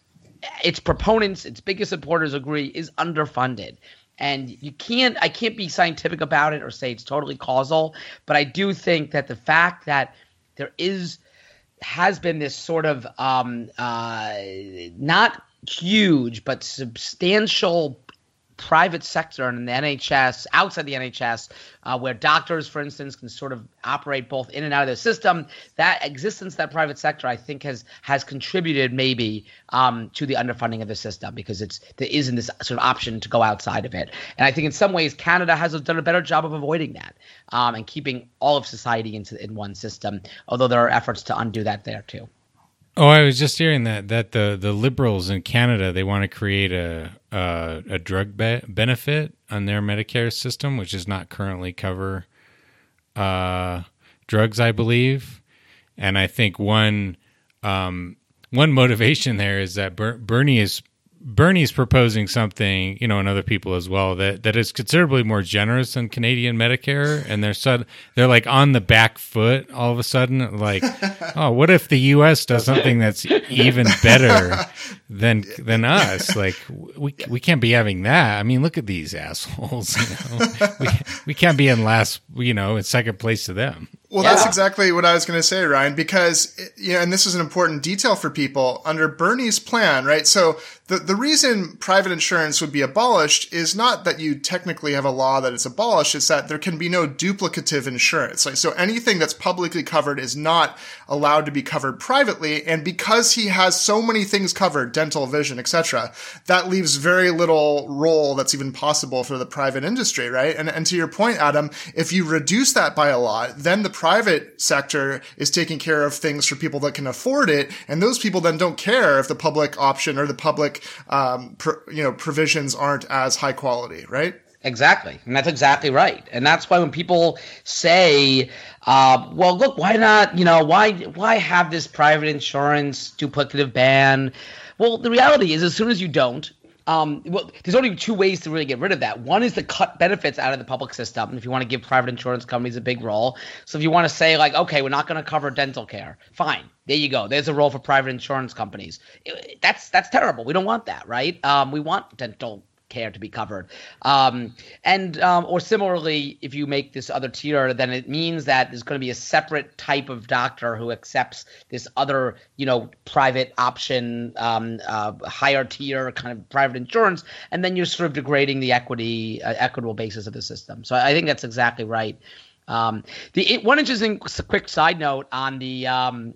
its proponents, its biggest supporters agree is underfunded. And you can't, I can't be scientific about it or say it's totally causal, but I do think that the fact that there is, has been this sort of um, uh, not huge, but substantial private sector and the NHS, outside the NHS, uh, where doctors, for instance, can sort of operate both in and out of the system. That existence, that private sector, I think has has contributed maybe um, to the underfunding of the system because it's there isn't this sort of option to go outside of it. And I think in some ways Canada has done a better job of avoiding that um, and keeping all of society into in one system. Although there are efforts to undo that there too. Oh, I was just hearing that that the the liberals in Canada they want to create a a, a drug be- benefit on their Medicare system, which does not currently cover uh, drugs, I believe. And I think one um, one motivation there is that Ber- Bernie is Bernie's proposing something, you know, and other people as well that that is considerably more generous than Canadian Medicare, and they're sud- they're like on the back foot all of a sudden. Like, oh, what if the U.S. does something that's even better than than us? Like, we we can't be having that. I mean, look at these assholes. You know, we we can't be in last, you know, in second place to them. Well, yeah. that's exactly what I was going to say, Ryan, because, you know, and this is an important detail for people under Bernie's plan, right? So the, the reason private insurance would be abolished is not that you technically have a law that it's abolished. It's that there can be no duplicative insurance. Like, so anything that's publicly covered is not allowed to be covered privately. And because he has so many things covered, dental, vision, etc., that leaves very little role that's even possible for the private industry, right? And, and to your point, Adam, if you reduce that by a lot, then the private sector is taking care of things for people that can afford it, and those people then don't care if the public option or the public, um, you know, provisions aren't as high quality, right? Exactly, and that's exactly right. And that's why when people say, uh, "Well, look, why not? You know, why why have this private insurance duplicative ban?" Well, the reality is, as soon as you don't, um, well, there's only two ways to really get rid of that. One is to cut benefits out of the public system. And if you want to give private insurance companies a big role, so if you want to say like, okay, we're not going to cover dental care, fine, there you go. There's a role for private insurance companies. That's that's terrible. We don't want that, right? Um, we want dental care to be covered. Um, and um, or similarly, if you make this other tier, then it means that there's going to be a separate type of doctor who accepts this other, you know, private option, um, uh, higher tier kind of private insurance, and then you're sort of degrading the equity, uh, equitable basis of the system. So I think that's exactly right. Um, the it, one interesting quick side note on the um,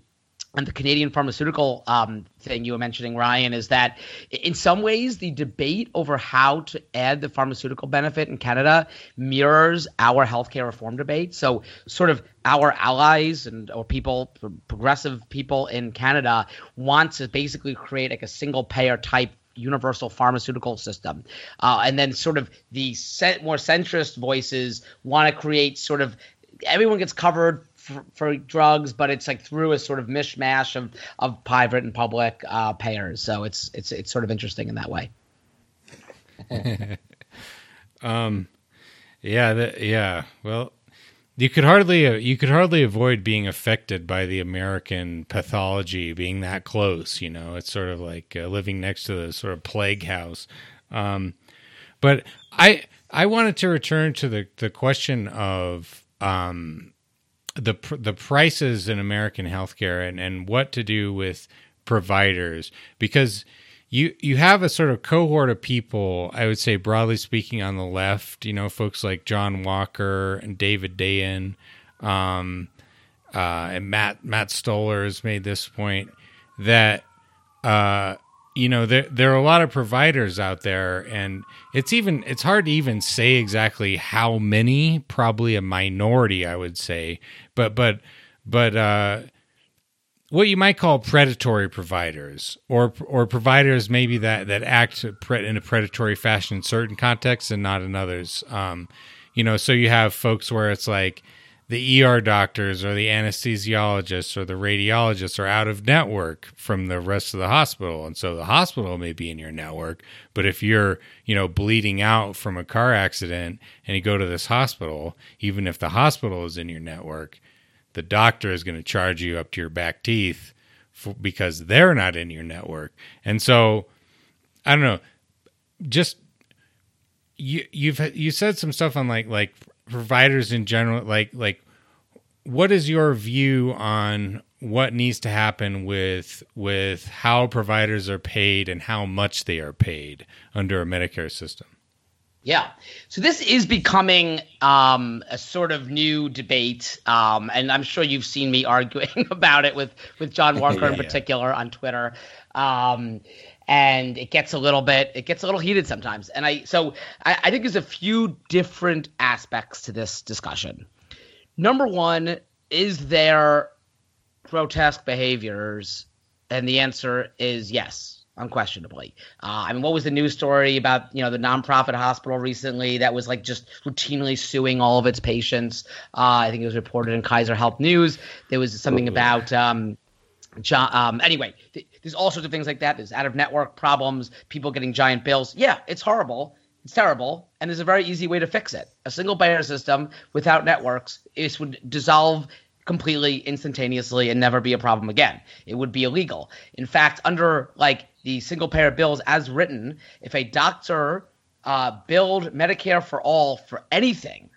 and the Canadian pharmaceutical um, thing you were mentioning, Ryan, is that in some ways the debate over how to add the pharmaceutical benefit in Canada mirrors our healthcare reform debate. So, sort of our allies and or people, progressive people in Canada, want to basically create like a single payer type universal pharmaceutical system. Uh, and then sort of the more centrist voices want to create sort of everyone gets covered for, for, drugs, but it's like through a sort of mishmash of, of private and public uh, payers. So it's it's it's sort of interesting in that way. um, yeah, yeah. Well, you could hardly uh, you could hardly avoid being affected by the American pathology being that close. You know, it's sort of like uh, living next to the sort of plague house. Um, but I I wanted to return to the the question of um, the the prices in American healthcare and and what to do with providers. Because you you have a sort of cohort of people I would say broadly speaking on the left you know folks like Jon Walker and David Dayen um, uh, and Matt Matt Stoller has made this point that uh, you know there there are a lot of providers out there and it's even it's hard to even say exactly how many probably a minority i would say. But but but uh what you might call predatory providers or or providers maybe that that act in a predatory fashion in certain contexts and not in others. Um you know so you have folks where it's like the ER doctors or the anesthesiologists or the radiologists are out of network from the rest of the hospital. And so the hospital may be in your network. But if you're, you know, bleeding out from a car accident and you go to this hospital, even if the hospital is in your network, the doctor is going to charge you up to your back teeth for, because they're not in your network. And so, I don't know, just you you've you said some stuff on like like providers in general like like what is your view on what needs to happen with with how providers are paid and how much they are paid under a Medicare system? Yeah. So this is becoming um, a sort of new debate, um, and I'm sure you've seen me arguing about it with with Jon Walker yeah, in particular yeah. on Twitter. Um, and it gets a little bit it gets a little heated sometimes. And I so I, I think there's a few different aspects to this discussion. Number one, is there grotesque behaviors? And the answer is yes, unquestionably. Uh, I mean, what was the news story about you know the nonprofit hospital recently that was like just routinely suing all of its patients? Uh, I think it was reported in Kaiser Health News. There was something about um, John, um, anyway, there's all sorts of things like that. There's out of network problems, people getting giant bills. Yeah, it's horrible. It's terrible. And there's a very easy way to fix it. A single payer system without networks, this would dissolve completely instantaneously and never be a problem again. It would be illegal. In fact, under like the single payer bills as written, if a doctor uh, billed Medicare for all for anything,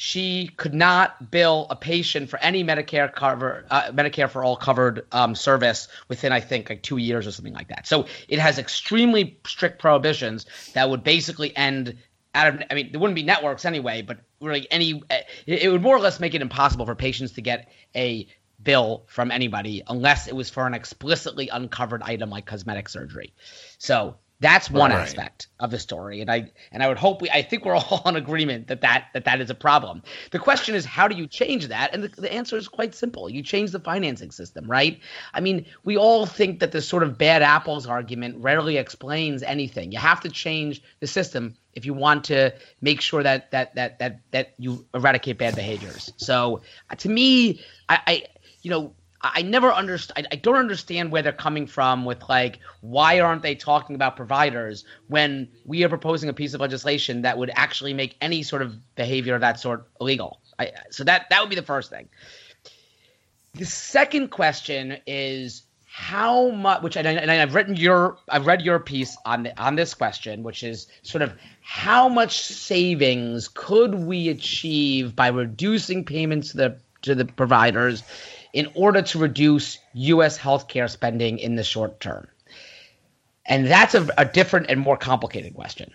she could not bill a patient for any Medicare cover uh, Medicare for all covered um, service within I think like two years or something like that. So it has extremely strict prohibitions that would basically end out of I mean there wouldn't be networks anyway, but really any it would more or less make it impossible for patients to get a bill from anybody unless it was for an explicitly uncovered item like cosmetic surgery. So that's one right. aspect of the story, and I and I would hope we. I think we're all in agreement that that that that is a problem. The question is, how do you change that? And the, the answer is quite simple. You change the financing system, right? I mean, we all think that this sort of bad apples argument rarely explains anything. You have to change the system if you want to make sure that that that that that you eradicate bad behaviors. So, uh, to me, I, I you know I never understand. I don't understand where they're coming from with like, why aren't they talking about providers when we are proposing a piece of legislation that would actually make any sort of behavior of that sort illegal? I, so that that would be the first thing. The second question is how much, which and, I, have written your, I've read your piece on the, on this question, which is sort of how much savings could we achieve by reducing payments to the to the providers in order to reduce U.S. healthcare spending in the short term? And that's a, a different and more complicated question.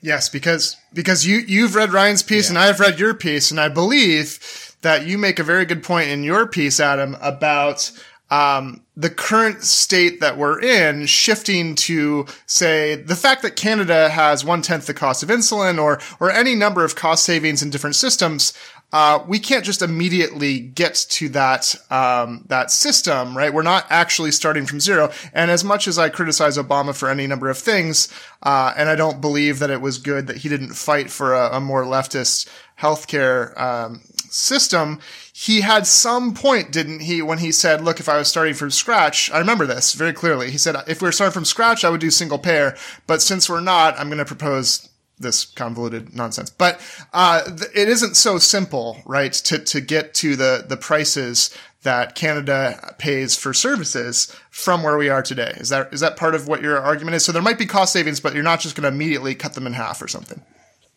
Yes, because because you you've read Ryan's piece yeah. and I've read your piece, and I believe that you make a very good point in your piece, Adam, about um, the current state that we're in shifting to say the fact that Canada has one tenth the cost of insulin or or any number of cost savings in different systems uh, we can't just immediately get to that um, that system, right? We're not actually starting from zero. And as much as I criticize Obama for any number of things, uh, and I don't believe that it was good that he didn't fight for a, a more leftist healthcare um, system, he had some point, didn't he, when he said, "Look, if I was starting from scratch, I remember this very clearly. He said, if we are starting from scratch, I would do single payer, but since we're not, I'm going to propose." This convoluted nonsense. But uh, th- it isn't so simple, right? To to get to the the prices that Canada pays for services from where we are today. Is that is that part of what your argument is? So there might be cost savings, but you're not just going to immediately cut them in half or something.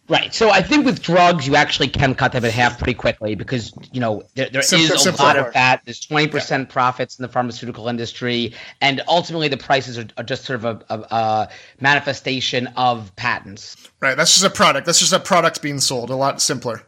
Right. So I think with drugs, you actually can cut them in half pretty quickly because you know there, there is a lot of that. There's 20 percent profits in the pharmaceutical industry, and ultimately the prices are, are just sort of a, a, a, manifestation of patents. Right. That's just a product. That's just a product being sold. A lot simpler.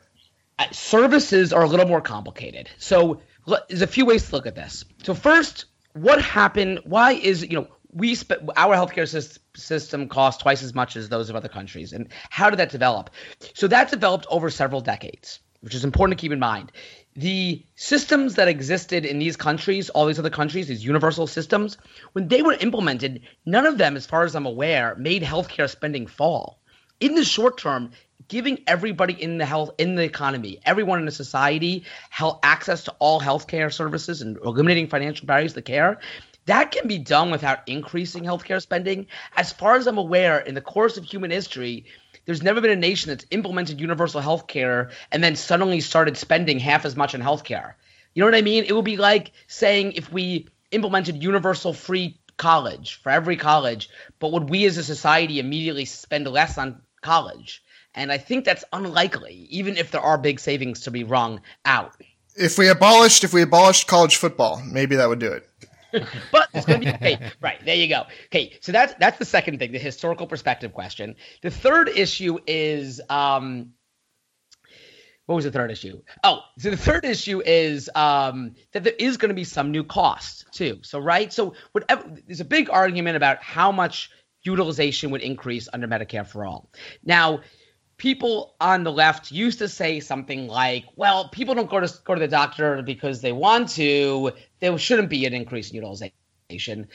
Uh, services are a little more complicated. So there's a few ways to look at this. So first, what happened? Why is you know we sp- our healthcare system system costs twice as much as those of other countries. And how did that develop? So that developed over several decades, which is important to keep in mind. The systems that existed in these countries, all these other countries, these universal systems, when they were implemented, none of them, as far as I'm aware, made healthcare spending fall. in the short term, giving everybody in the health in the economy, everyone in the society, health access to all healthcare services and eliminating financial barriers to care. That can be done without increasing healthcare spending. As far as I'm aware, in the course of human history, there's never been a nation that's implemented universal healthcare and then suddenly started spending half as much on healthcare. You know what I mean? It would be like saying if we implemented universal free college for every college, but would we as a society immediately spend less on college? And I think that's unlikely, even if there are big savings to be wrung out. If we abolished, if we abolished college football, maybe that would do it. but it's going to be okay. Right there, you go. Okay, so that's that's the second thing, the historical perspective question. The third issue is um, what was the third issue? Oh, so the third issue is um, that there is going to be some new costs too. So right, so whatever, there's a big argument about how much utilization would increase under Medicare for all. Now, people on the left used to say something like, "Well, people don't go to go to the doctor because they want to. There shouldn't be an increase in utilization."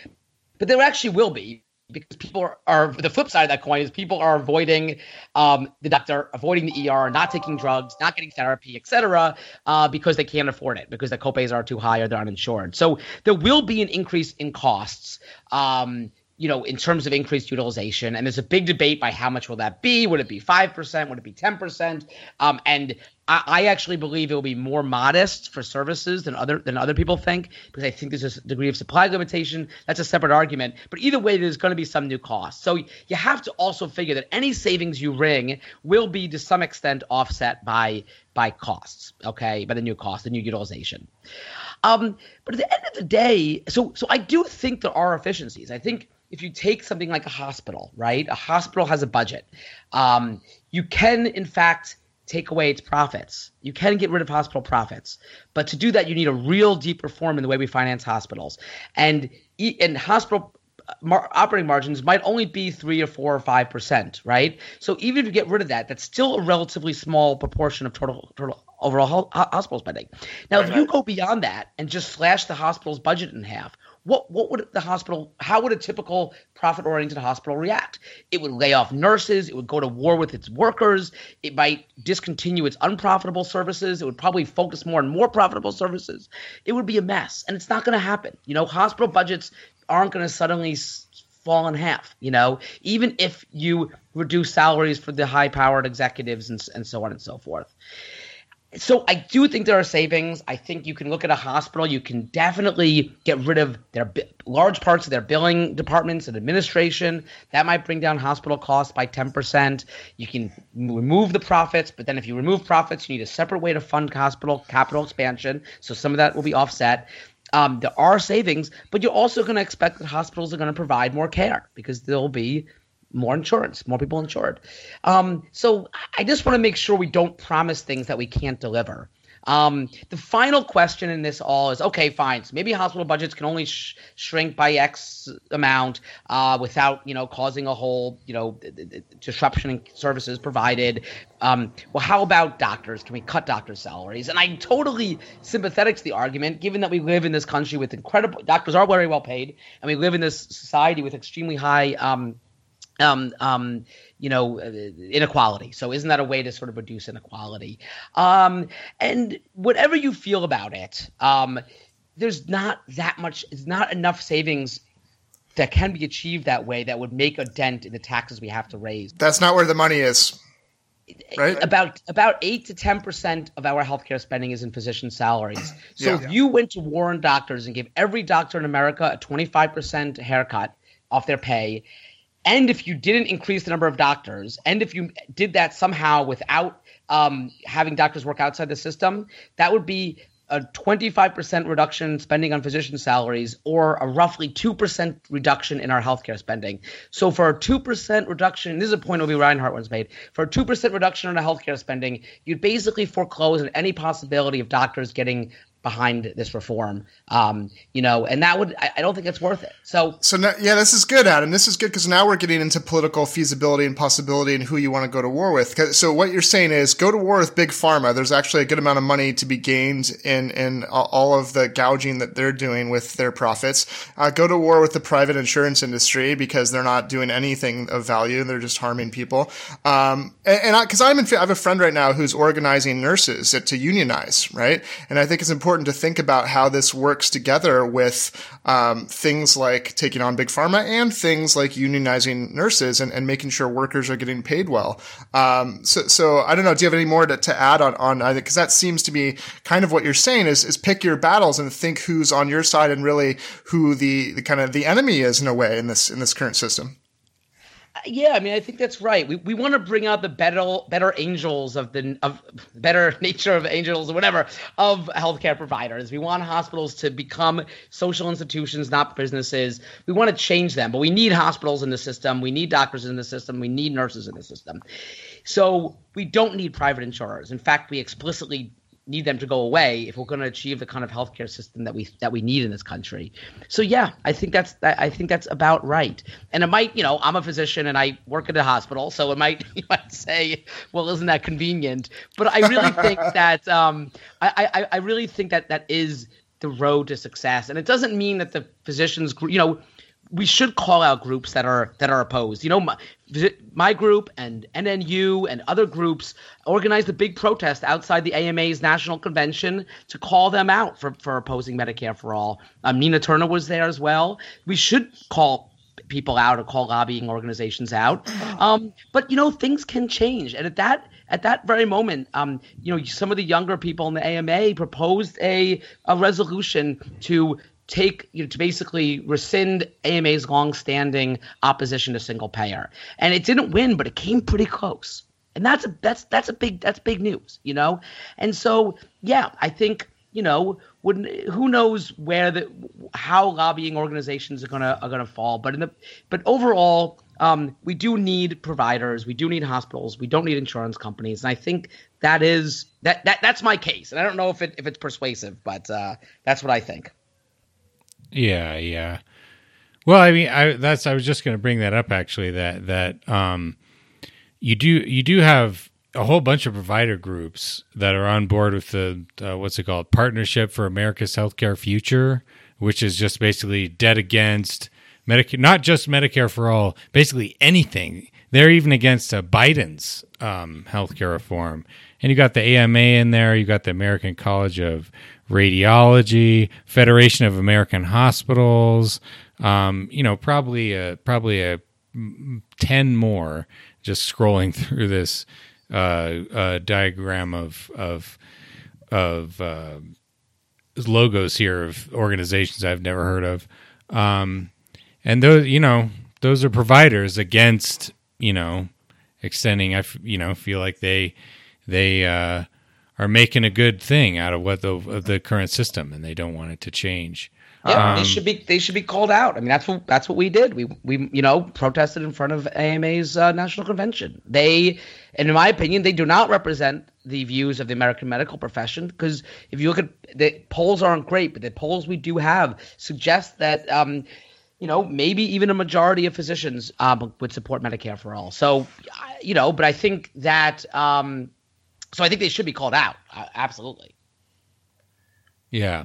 But there actually will be because people are, are, the flip side of that coin is people are avoiding um, the doctor, avoiding the ER, not taking drugs, not getting therapy, etc., uh, because they can't afford it because the copays are too high or they're uninsured. So there will be an increase in costs. Um, you know, in terms of increased utilization. And there's a big debate by how much will that be? Would it be 5%? Would it be 10%? Um, and I, I, actually believe it will be more modest for services than other than other people think, because I think there's a degree of supply limitation. That's a separate argument. But either way, there's going to be some new costs. So you have to also figure that any savings you wring will be to some extent offset by by costs, okay, by the new cost, the new utilization. Um, but at the end of the day, so so I do think there are efficiencies. I think if you take something like a hospital, right? A hospital has a budget. Um, you can, in fact, take away its profits. You can get rid of hospital profits, but to do that, you need a real deep reform in the way we finance hospitals. And and hospital uh, mar- operating margins might only be three or four or five percent, right? So even if you get rid of that, that's still a relatively small proportion of total total overall ho- hospital spending. Now, right, if you go beyond that and just slash the hospital's budget in half, what what would the hospital how would a typical profit oriented hospital react? It would lay off nurses it would go to war with its workers it might discontinue its unprofitable services it would probably focus more on more profitable services. It would be a mess and it's not going to happen. You know hospital budgets aren't going to suddenly fall in half you know? Even if you reduce salaries for the high powered executives and, and so on and so forth so I do think there are savings. I think you can look at a hospital. You can definitely get rid of their large parts of their billing departments and administration. That might bring down hospital costs by 10%. You can remove the profits, but then if you remove profits, you need a separate way to fund hospital capital expansion. So some of that will be offset. Um, there are savings, but you're also going to expect that hospitals are going to provide more care because there'll be more insurance, more people insured. Um, so I just want to make sure we don't promise things that we can't deliver. Um, the final question in this all is okay, fine. So maybe hospital budgets can only sh- shrink by X amount uh, without, you know, causing a whole, you know, disruption in services provided. Um, well, how about doctors? Can we cut doctors' salaries? And I'm totally sympathetic to the argument, given that we live in this country with incredible doctors are very well paid, and we live in this society with extremely high um, um, um, you know, uh, inequality. So isn't that a way to sort of reduce inequality? Um, and whatever you feel about it, um, there's not that much. It's not enough savings that can be achieved that way that would make a dent in the taxes we have to raise. That's not where the money is. Right? About about eight to ten percent of our healthcare spending is in physician salaries. So yeah. if you went to war on doctors and gave every doctor in America a twenty five percent haircut off their pay, and if you didn't increase the number of doctors, and if you did that somehow without um, having doctors work outside the system, that would be a 25% reduction in spending on physician salaries or a roughly 2% reduction in our healthcare spending. So for a 2% reduction, this is a point Uwe Reinhardt once made, for a 2% reduction in our healthcare spending, you'd basically foreclose on any possibility of doctors getting behind this reform. Um, you know, and that would I, I, don't think it's worth it. So so now, yeah, this is good, Adam. This is good because now we're getting into political feasibility and possibility and who you want to go to war with. So what you're saying is go to war with big pharma. There's actually a good amount of money to be gained in in all of the gouging that they're doing with their profits. Uh, go to war with the private insurance industry because they're not doing anything of value. They're just harming people. Um, and because I'm in, I have a friend right now who's organizing nurses to unionize, right? And I think it's important important to think about how this works together with um, things like taking on big pharma and things like unionizing nurses and, and making sure workers are getting paid well. Um, so, so I don't know. Do you have any more to, to add on on either? Because that seems to be kind of what you're saying is is pick your battles and think who's on your side and really who the, the kind of the enemy is in a way in this in this current system yeah, I mean, I think that's right. We, we want to bring out the better better angels of the of better nature of angels or whatever of healthcare providers. We want hospitals to become social institutions, not businesses. We want to change them, but we need hospitals in the system. We need doctors in the system. We need nurses in the system. So we don't need private insurers. In fact, we explicitly need them to go away if we're going to achieve the kind of healthcare system that we that we need in this country. So yeah, I think that's I think that's about right. And it might, you know, I'm a physician and I work at a hospital, so it might you might say, well, isn't that convenient? But I really think that um, I, I I really think that that is the road to success. And it doesn't mean that the physicians, you know, we should call out groups that are that are opposed. You know, my, my group and NNU and other groups organized a big protest outside the AMA's national convention to call them out for, for opposing Medicare for all. Um, Nina Turner was there as well. We should call people out or call lobbying organizations out. Um, but you know, things can change, and at that at that very moment, um, you know, some of the younger people in the AMA proposed a a resolution to take you know, to basically rescind AMA's long-standing opposition to single payer, and it didn't win, but it came pretty close, and that's a that's that's a big that's big news, you know. And so, yeah, I think you know, wouldn't who knows where the how lobbying organizations are gonna are gonna fall, but in the but overall, um, we do need providers, we do need hospitals, we don't need insurance companies, and I think that is that that that's my case, and I don't know if it if it's persuasive, but uh, that's what I think. Yeah, yeah. Well, I mean, I that's I was just going to bring that up actually. That that um, you do you do have a whole bunch of provider groups that are on board with the uh, what's it called Partnership for America's Healthcare Future, which is just basically dead against Medicare, not just Medicare for all, basically anything. They're even against uh, Biden's um, healthcare reform. And you got the AMA in there, you got the American College of Radiology, Federation of American Hospitals, um, you know, probably a, probably a 10 more just scrolling through this uh, uh, diagram of, of, of uh, logos here of organizations I've never heard of. Um, and those, you know, those are providers against, you know, extending, I, you know, feel like they, they, uh, are making a good thing out of what the of the current system, and they don't want it to change. Yeah, um, they should be they should be called out. I mean, that's what that's what we did. We we you know protested in front of AMA's uh, national convention. They, and in my opinion, they do not represent the views of the American medical profession because if you look at the polls aren't great, but the polls we do have suggest that. Um, you know, maybe even a majority of physicians um, would support Medicare for all. So, you know, but I think that um, so I think they should be called out. Uh, absolutely. Yeah.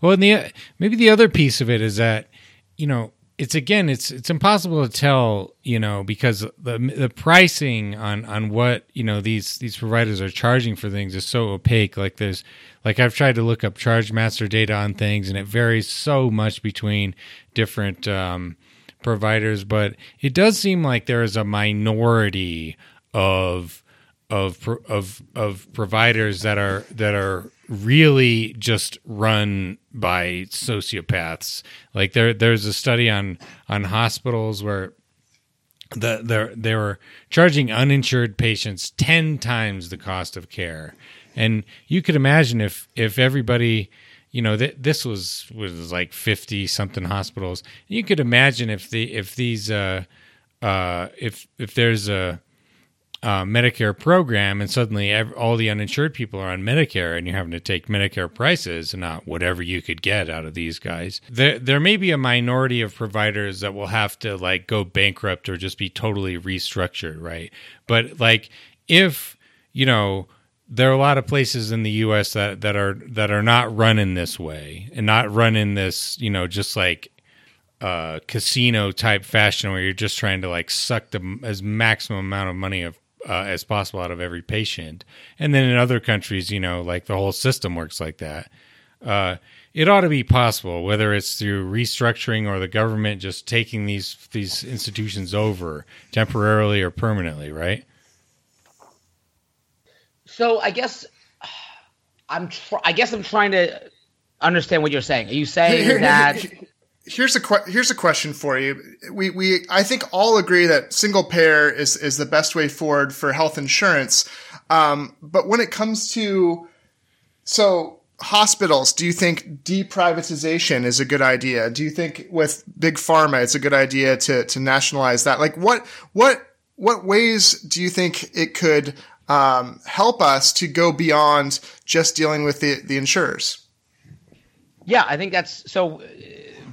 Well, and the maybe the other piece of it is that you know it's again it's it's impossible to tell you know because the the pricing on on what you know these these providers are charging for things is so opaque. Like there's like I've tried to look up charge master data on things and it varies so much between different um, providers, but it does seem like there is a minority of of of of providers that are that are really just run by sociopaths. Like there there's a study on on hospitals where the they they were charging uninsured patients 10 times the cost of care. And you could imagine if if everybody you know th- this was was like 50 something hospitals. You could imagine if the if these uh uh if if there's a uh, Medicare program, and suddenly ev- all the uninsured people are on Medicare, and you're having to take Medicare prices and not whatever you could get out of these guys. There, there may be a minority of providers that will have to like go bankrupt or just be totally restructured, right? But like if you know there are a lot of places in the U.S. that that are that are not run in this way and not run in this, you know, just like uh, casino type fashion where you're just trying to like suck the as maximum amount of money of uh, as possible out of every patient. And then in other countries, you know, like the whole system works like that. Uh, it ought to be possible, whether it's through restructuring or the government just taking these these institutions over temporarily or permanently, right? So I guess I'm. Tr- I guess I'm trying to understand what you're saying. Are you saying that? Here's a que- here's a question for you. We we I think all agree that single payer is is the best way forward for health insurance. Um, but when it comes to so hospitals, do you think deprivatization is a good idea? Do you think with big pharma it's a good idea to to nationalize that? Like what what what ways do you think it could um, help us to go beyond just dealing with the the insurers? Yeah, I think that's so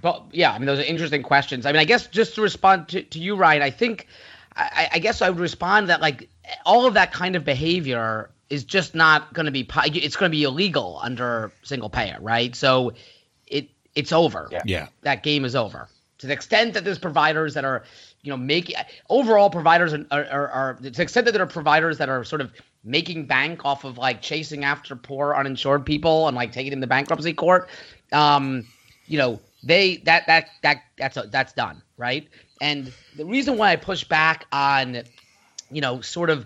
but yeah, I mean, those are interesting questions. I mean, I guess just to respond to, to you, Ryan, I think, I, I guess I would respond that like all of that kind of behavior is just not going to be, it's going to be illegal under single payer, right? So it it's over. Yeah. yeah. That game is over. To the extent that there's providers that are, you know, making overall providers are, are, are, to the extent that there are providers that are sort of making bank off of like chasing after poor uninsured people and like taking them to bankruptcy court. Um, you know, they that that that that's a, that's done right? And the reason why i push back on you know sort of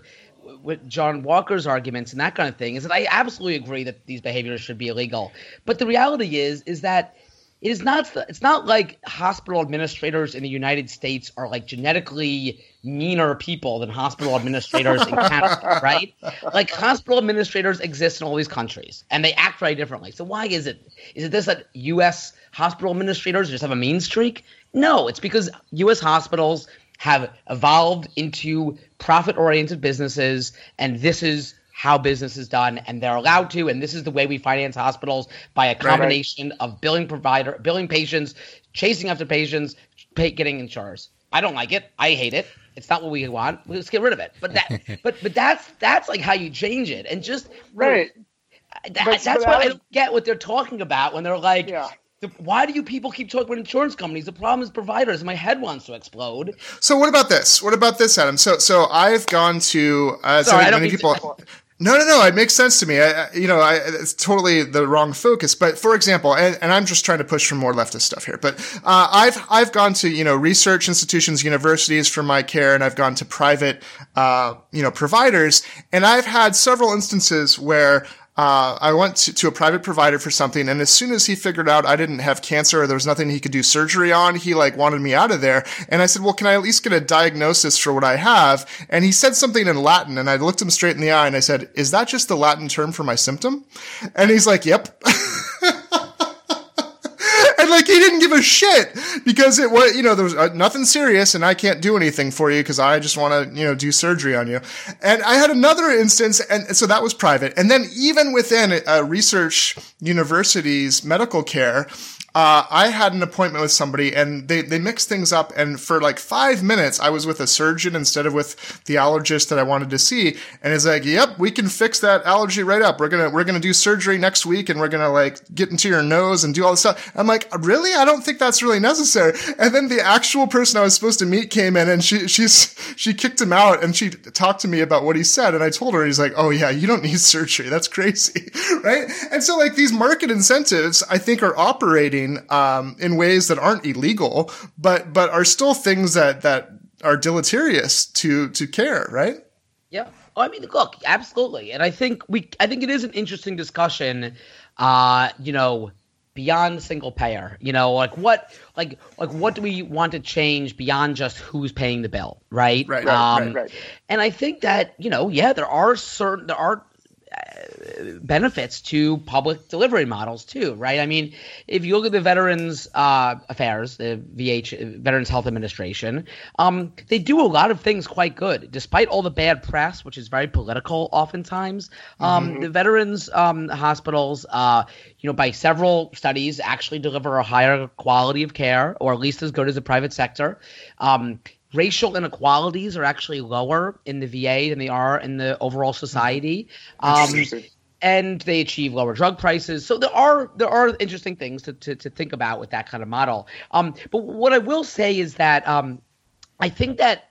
with Jon Walker's arguments and that kind of thing is that i absolutely agree that these behaviors should be illegal. But the reality is is that it is not it's not like hospital administrators in the united states are like genetically meaner people than hospital administrators in canada right like hospital administrators exist in all these countries and they act very differently so why is it is it this that us hospital administrators just have a mean streak? No, it's because U.S. hospitals have evolved into profit oriented businesses, and this is how business is done, and they're allowed to, and this is the way we finance hospitals by a combination right. of billing provider, billing patients, chasing after patients, pay, getting insurers. I don't like it. I hate it. It's not what we want. Let's get rid of it. But that, but but that's that's like how you change it, and just right. That, that's what I don't get what they're talking about when they're like, yeah. The, why do you people keep talking about insurance companies? The problem is providers. My head wants to explode. So what about this? What about this, Adam? So so I've gone to uh, Sorry, so many people. To- no, no, no. It makes sense to me. I, you know, I, it's totally the wrong focus. But for example, and, and I'm just trying to push for more leftist stuff here. But uh, I've I've gone to you know research institutions, universities for my care, and I've gone to private uh, you know providers, and I've had several instances where uh, I went to, to, a private provider for something, and as soon as he figured out I didn't have cancer or there was nothing he could do surgery on, he like wanted me out of there. And I said, "Well, can I at least get a diagnosis for what I have?" And he said something in Latin, and I looked him straight in the eye and I said, "Is that just the Latin term for my symptom?" And he's like, "Yep." he didn't give a shit because it was you know there was uh, nothing serious and I can't do anything for you because I just want to you know do surgery on you. And I had another instance, and so that was private. And then even within a research university's medical care uh, I had an appointment with somebody and they, they mixed things up. And for like five minutes, I was with a surgeon instead of with the allergist that I wanted to see. And it's like, yep, we can fix that allergy right up. We're going to, we're going to do surgery next week and we're going to like get into your nose and do all this stuff. I'm like, really? I don't think that's really necessary. And then the actual person I was supposed to meet came in and she, she's, she kicked him out and she talked to me about what he said. And I told her, he's like, oh yeah, you don't need surgery. That's crazy. right. And so like these market incentives, I think are operating um, in ways that aren't illegal, but but are still things that that are deleterious to to care, right? Yeah. Oh, I mean, look, absolutely, and I think we, I think it is an interesting discussion. Uh, you know, beyond single payer, you know, like what, like, like what do we want to change beyond just who's paying the bill, right? Right. Um, right, right. And I think that you know, yeah, there are certain, there are benefits to public delivery models too, right? I mean, if you look at the Veterans uh, Affairs, the VH Veterans Health Administration, um, they do a lot of things quite good, despite all the bad press, which is very political oftentimes. Um, mm-hmm. The veterans um, hospitals, uh, you know, by several studies, actually deliver a higher quality of care, or at least as good as the private sector. Racial inequalities are actually lower in the VA than they are in the overall society. Um, and they achieve lower drug prices. So there are there are interesting things to, to, to think about with that kind of model. Um, but what I will say is that um, I think that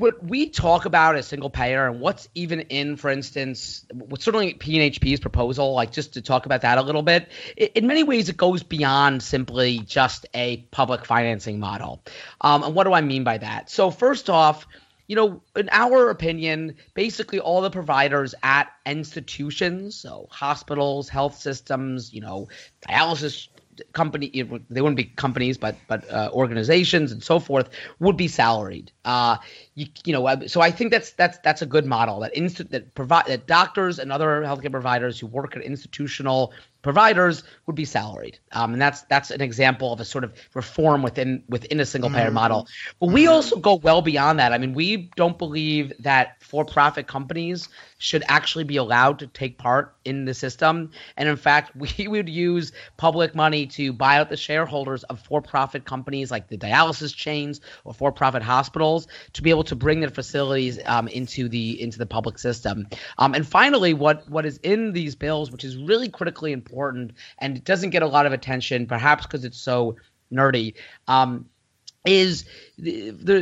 what we talk about as single payer and what's even in, for instance, what's certainly PNHP's proposal, like just to talk about that a little bit, in many ways it goes beyond simply just a public financing model. Um, and what do I mean by that? So first off, you know, in our opinion, basically all the providers at institutions, so hospitals, health systems, you know, dialysis company they wouldn't be companies but but uh, organizations and so forth would be salaried uh you, you know so i think that's that's that's a good model that inst- that provide that doctors and other healthcare providers who work at institutional providers would be salaried, um, and that's that's an example of a sort of reform within within a single payer mm-hmm. model. But we mm-hmm. also go well beyond that. I mean, we don't believe that for-profit companies should actually be allowed to take part in the system, and in fact, we would use public money to buy out the shareholders of for-profit companies like the dialysis chains or for-profit hospitals to be able to bring their facilities um, into the into the public system. Um, and finally, what what is in these bills, which is really critically important important and it doesn't get a lot of attention, perhaps because it's so nerdy. Um, is the, the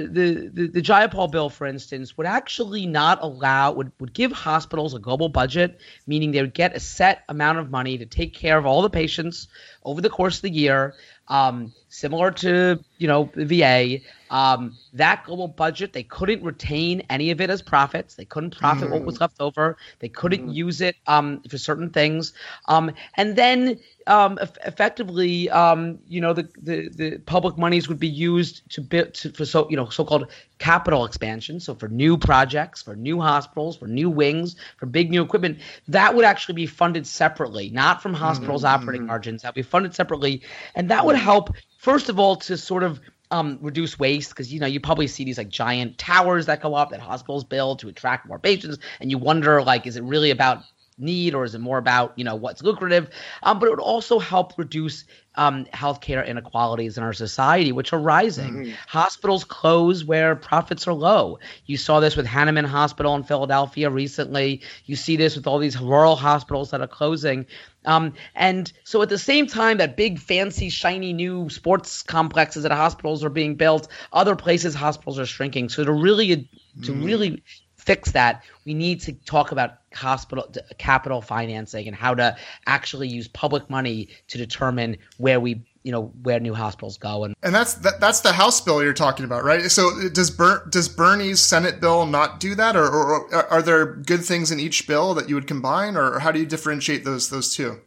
the the Jayapal bill, for instance, would actually not allow would would give hospitals a global budget, meaning they would get a set amount of money to take care of all the patients over the course of the year, um, similar to you know VA. Um, that global budget, they couldn't retain any of it as profits. They couldn't profit mm. what was mm. left over. They couldn't mm. use it um, for certain things. Um, and then um, effectively, um, you know, the, the, the public monies would be used to, build to for so you know so-called capital expansion. So for new projects, for new hospitals, for new wings, for big new equipment, that would actually be funded separately, not from hospitals' mm-hmm. operating margins. That would be funded separately, and that would help first of all to sort of um, reduce waste because you know you probably see these like giant towers that go up that hospitals build to attract more patients, and you wonder like, is it really about need or is it more about you know what's lucrative? Um, but it would also help reduce um, healthcare inequalities in our society, which are rising. Mm-hmm. Hospitals close where profits are low. You saw this with Hahnemann Hospital in Philadelphia recently. You see this with all these rural hospitals that are closing. Um, and so at the same time that big, fancy, shiny new sports complexes at hospitals are being built, other places hospitals are shrinking. So to really to mm. really fix that, we need to talk about hospital capital financing and how to actually use public money to determine where we you know where new hospitals go and and that's that, that's the house bill you're talking about right? So does Ber- does bernie's senate bill not do that? Or, or, or, are there good things in each bill that you would combine? Or how do you differentiate those those two?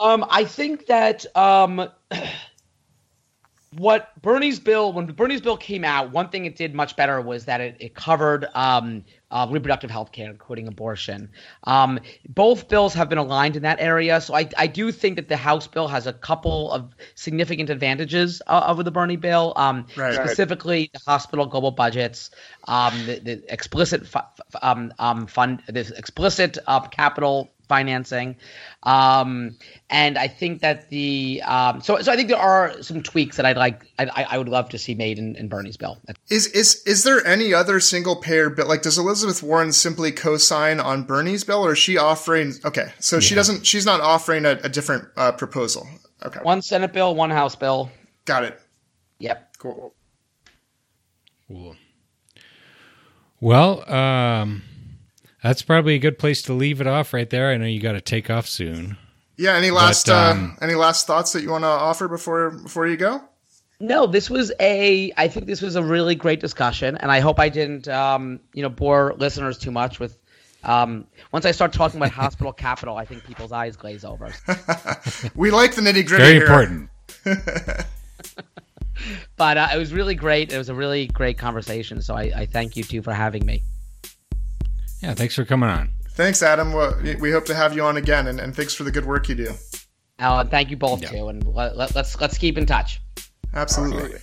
Um i think that um what Bernie's bill, when Bernie's bill came out, one thing it did much better was that it, it covered um, uh, reproductive health care, including abortion. Um, both bills have been aligned in that area. So I, I do think that the House bill has a couple of significant advantages uh, over the Bernie bill, um, right, specifically right. the hospital global budgets, um, the, the, explicit fu- um, um, fund, the explicit uh, capital financing. Um, and I think that the um, so so I think there are some tweaks that I'd like I, I would love to see made in, in Bernie's bill. Is is is there any other single payer bill? Like, does Elizabeth Warren simply co-sign on Bernie's bill, or is she offering? Okay, so yeah. she doesn't. She's not offering a, a different uh, proposal. Okay, one Senate bill, one House bill. Got it. Yep. Cool. Cool. Well, um, that's probably a good place to leave it off right there. I know you got to take off soon. Yeah. Any last but, um, uh, any last thoughts that you want to offer before before you go? No, this was a. I think this was a really great discussion, and I hope I didn't, um, you know, bore listeners too much with. Um, once I start talking about hospital capital, I think people's eyes glaze over. we like the nitty gritty. Very here. important. but uh, it was really great. It was a really great conversation. So I, I thank you too for having me. Yeah, thanks for coming on. Thanks, Adam. Well, we hope to have you on again, and, and thanks for the good work you do. Alan, thank you both yeah. too, and let, let, let's let's keep in touch. Absolutely.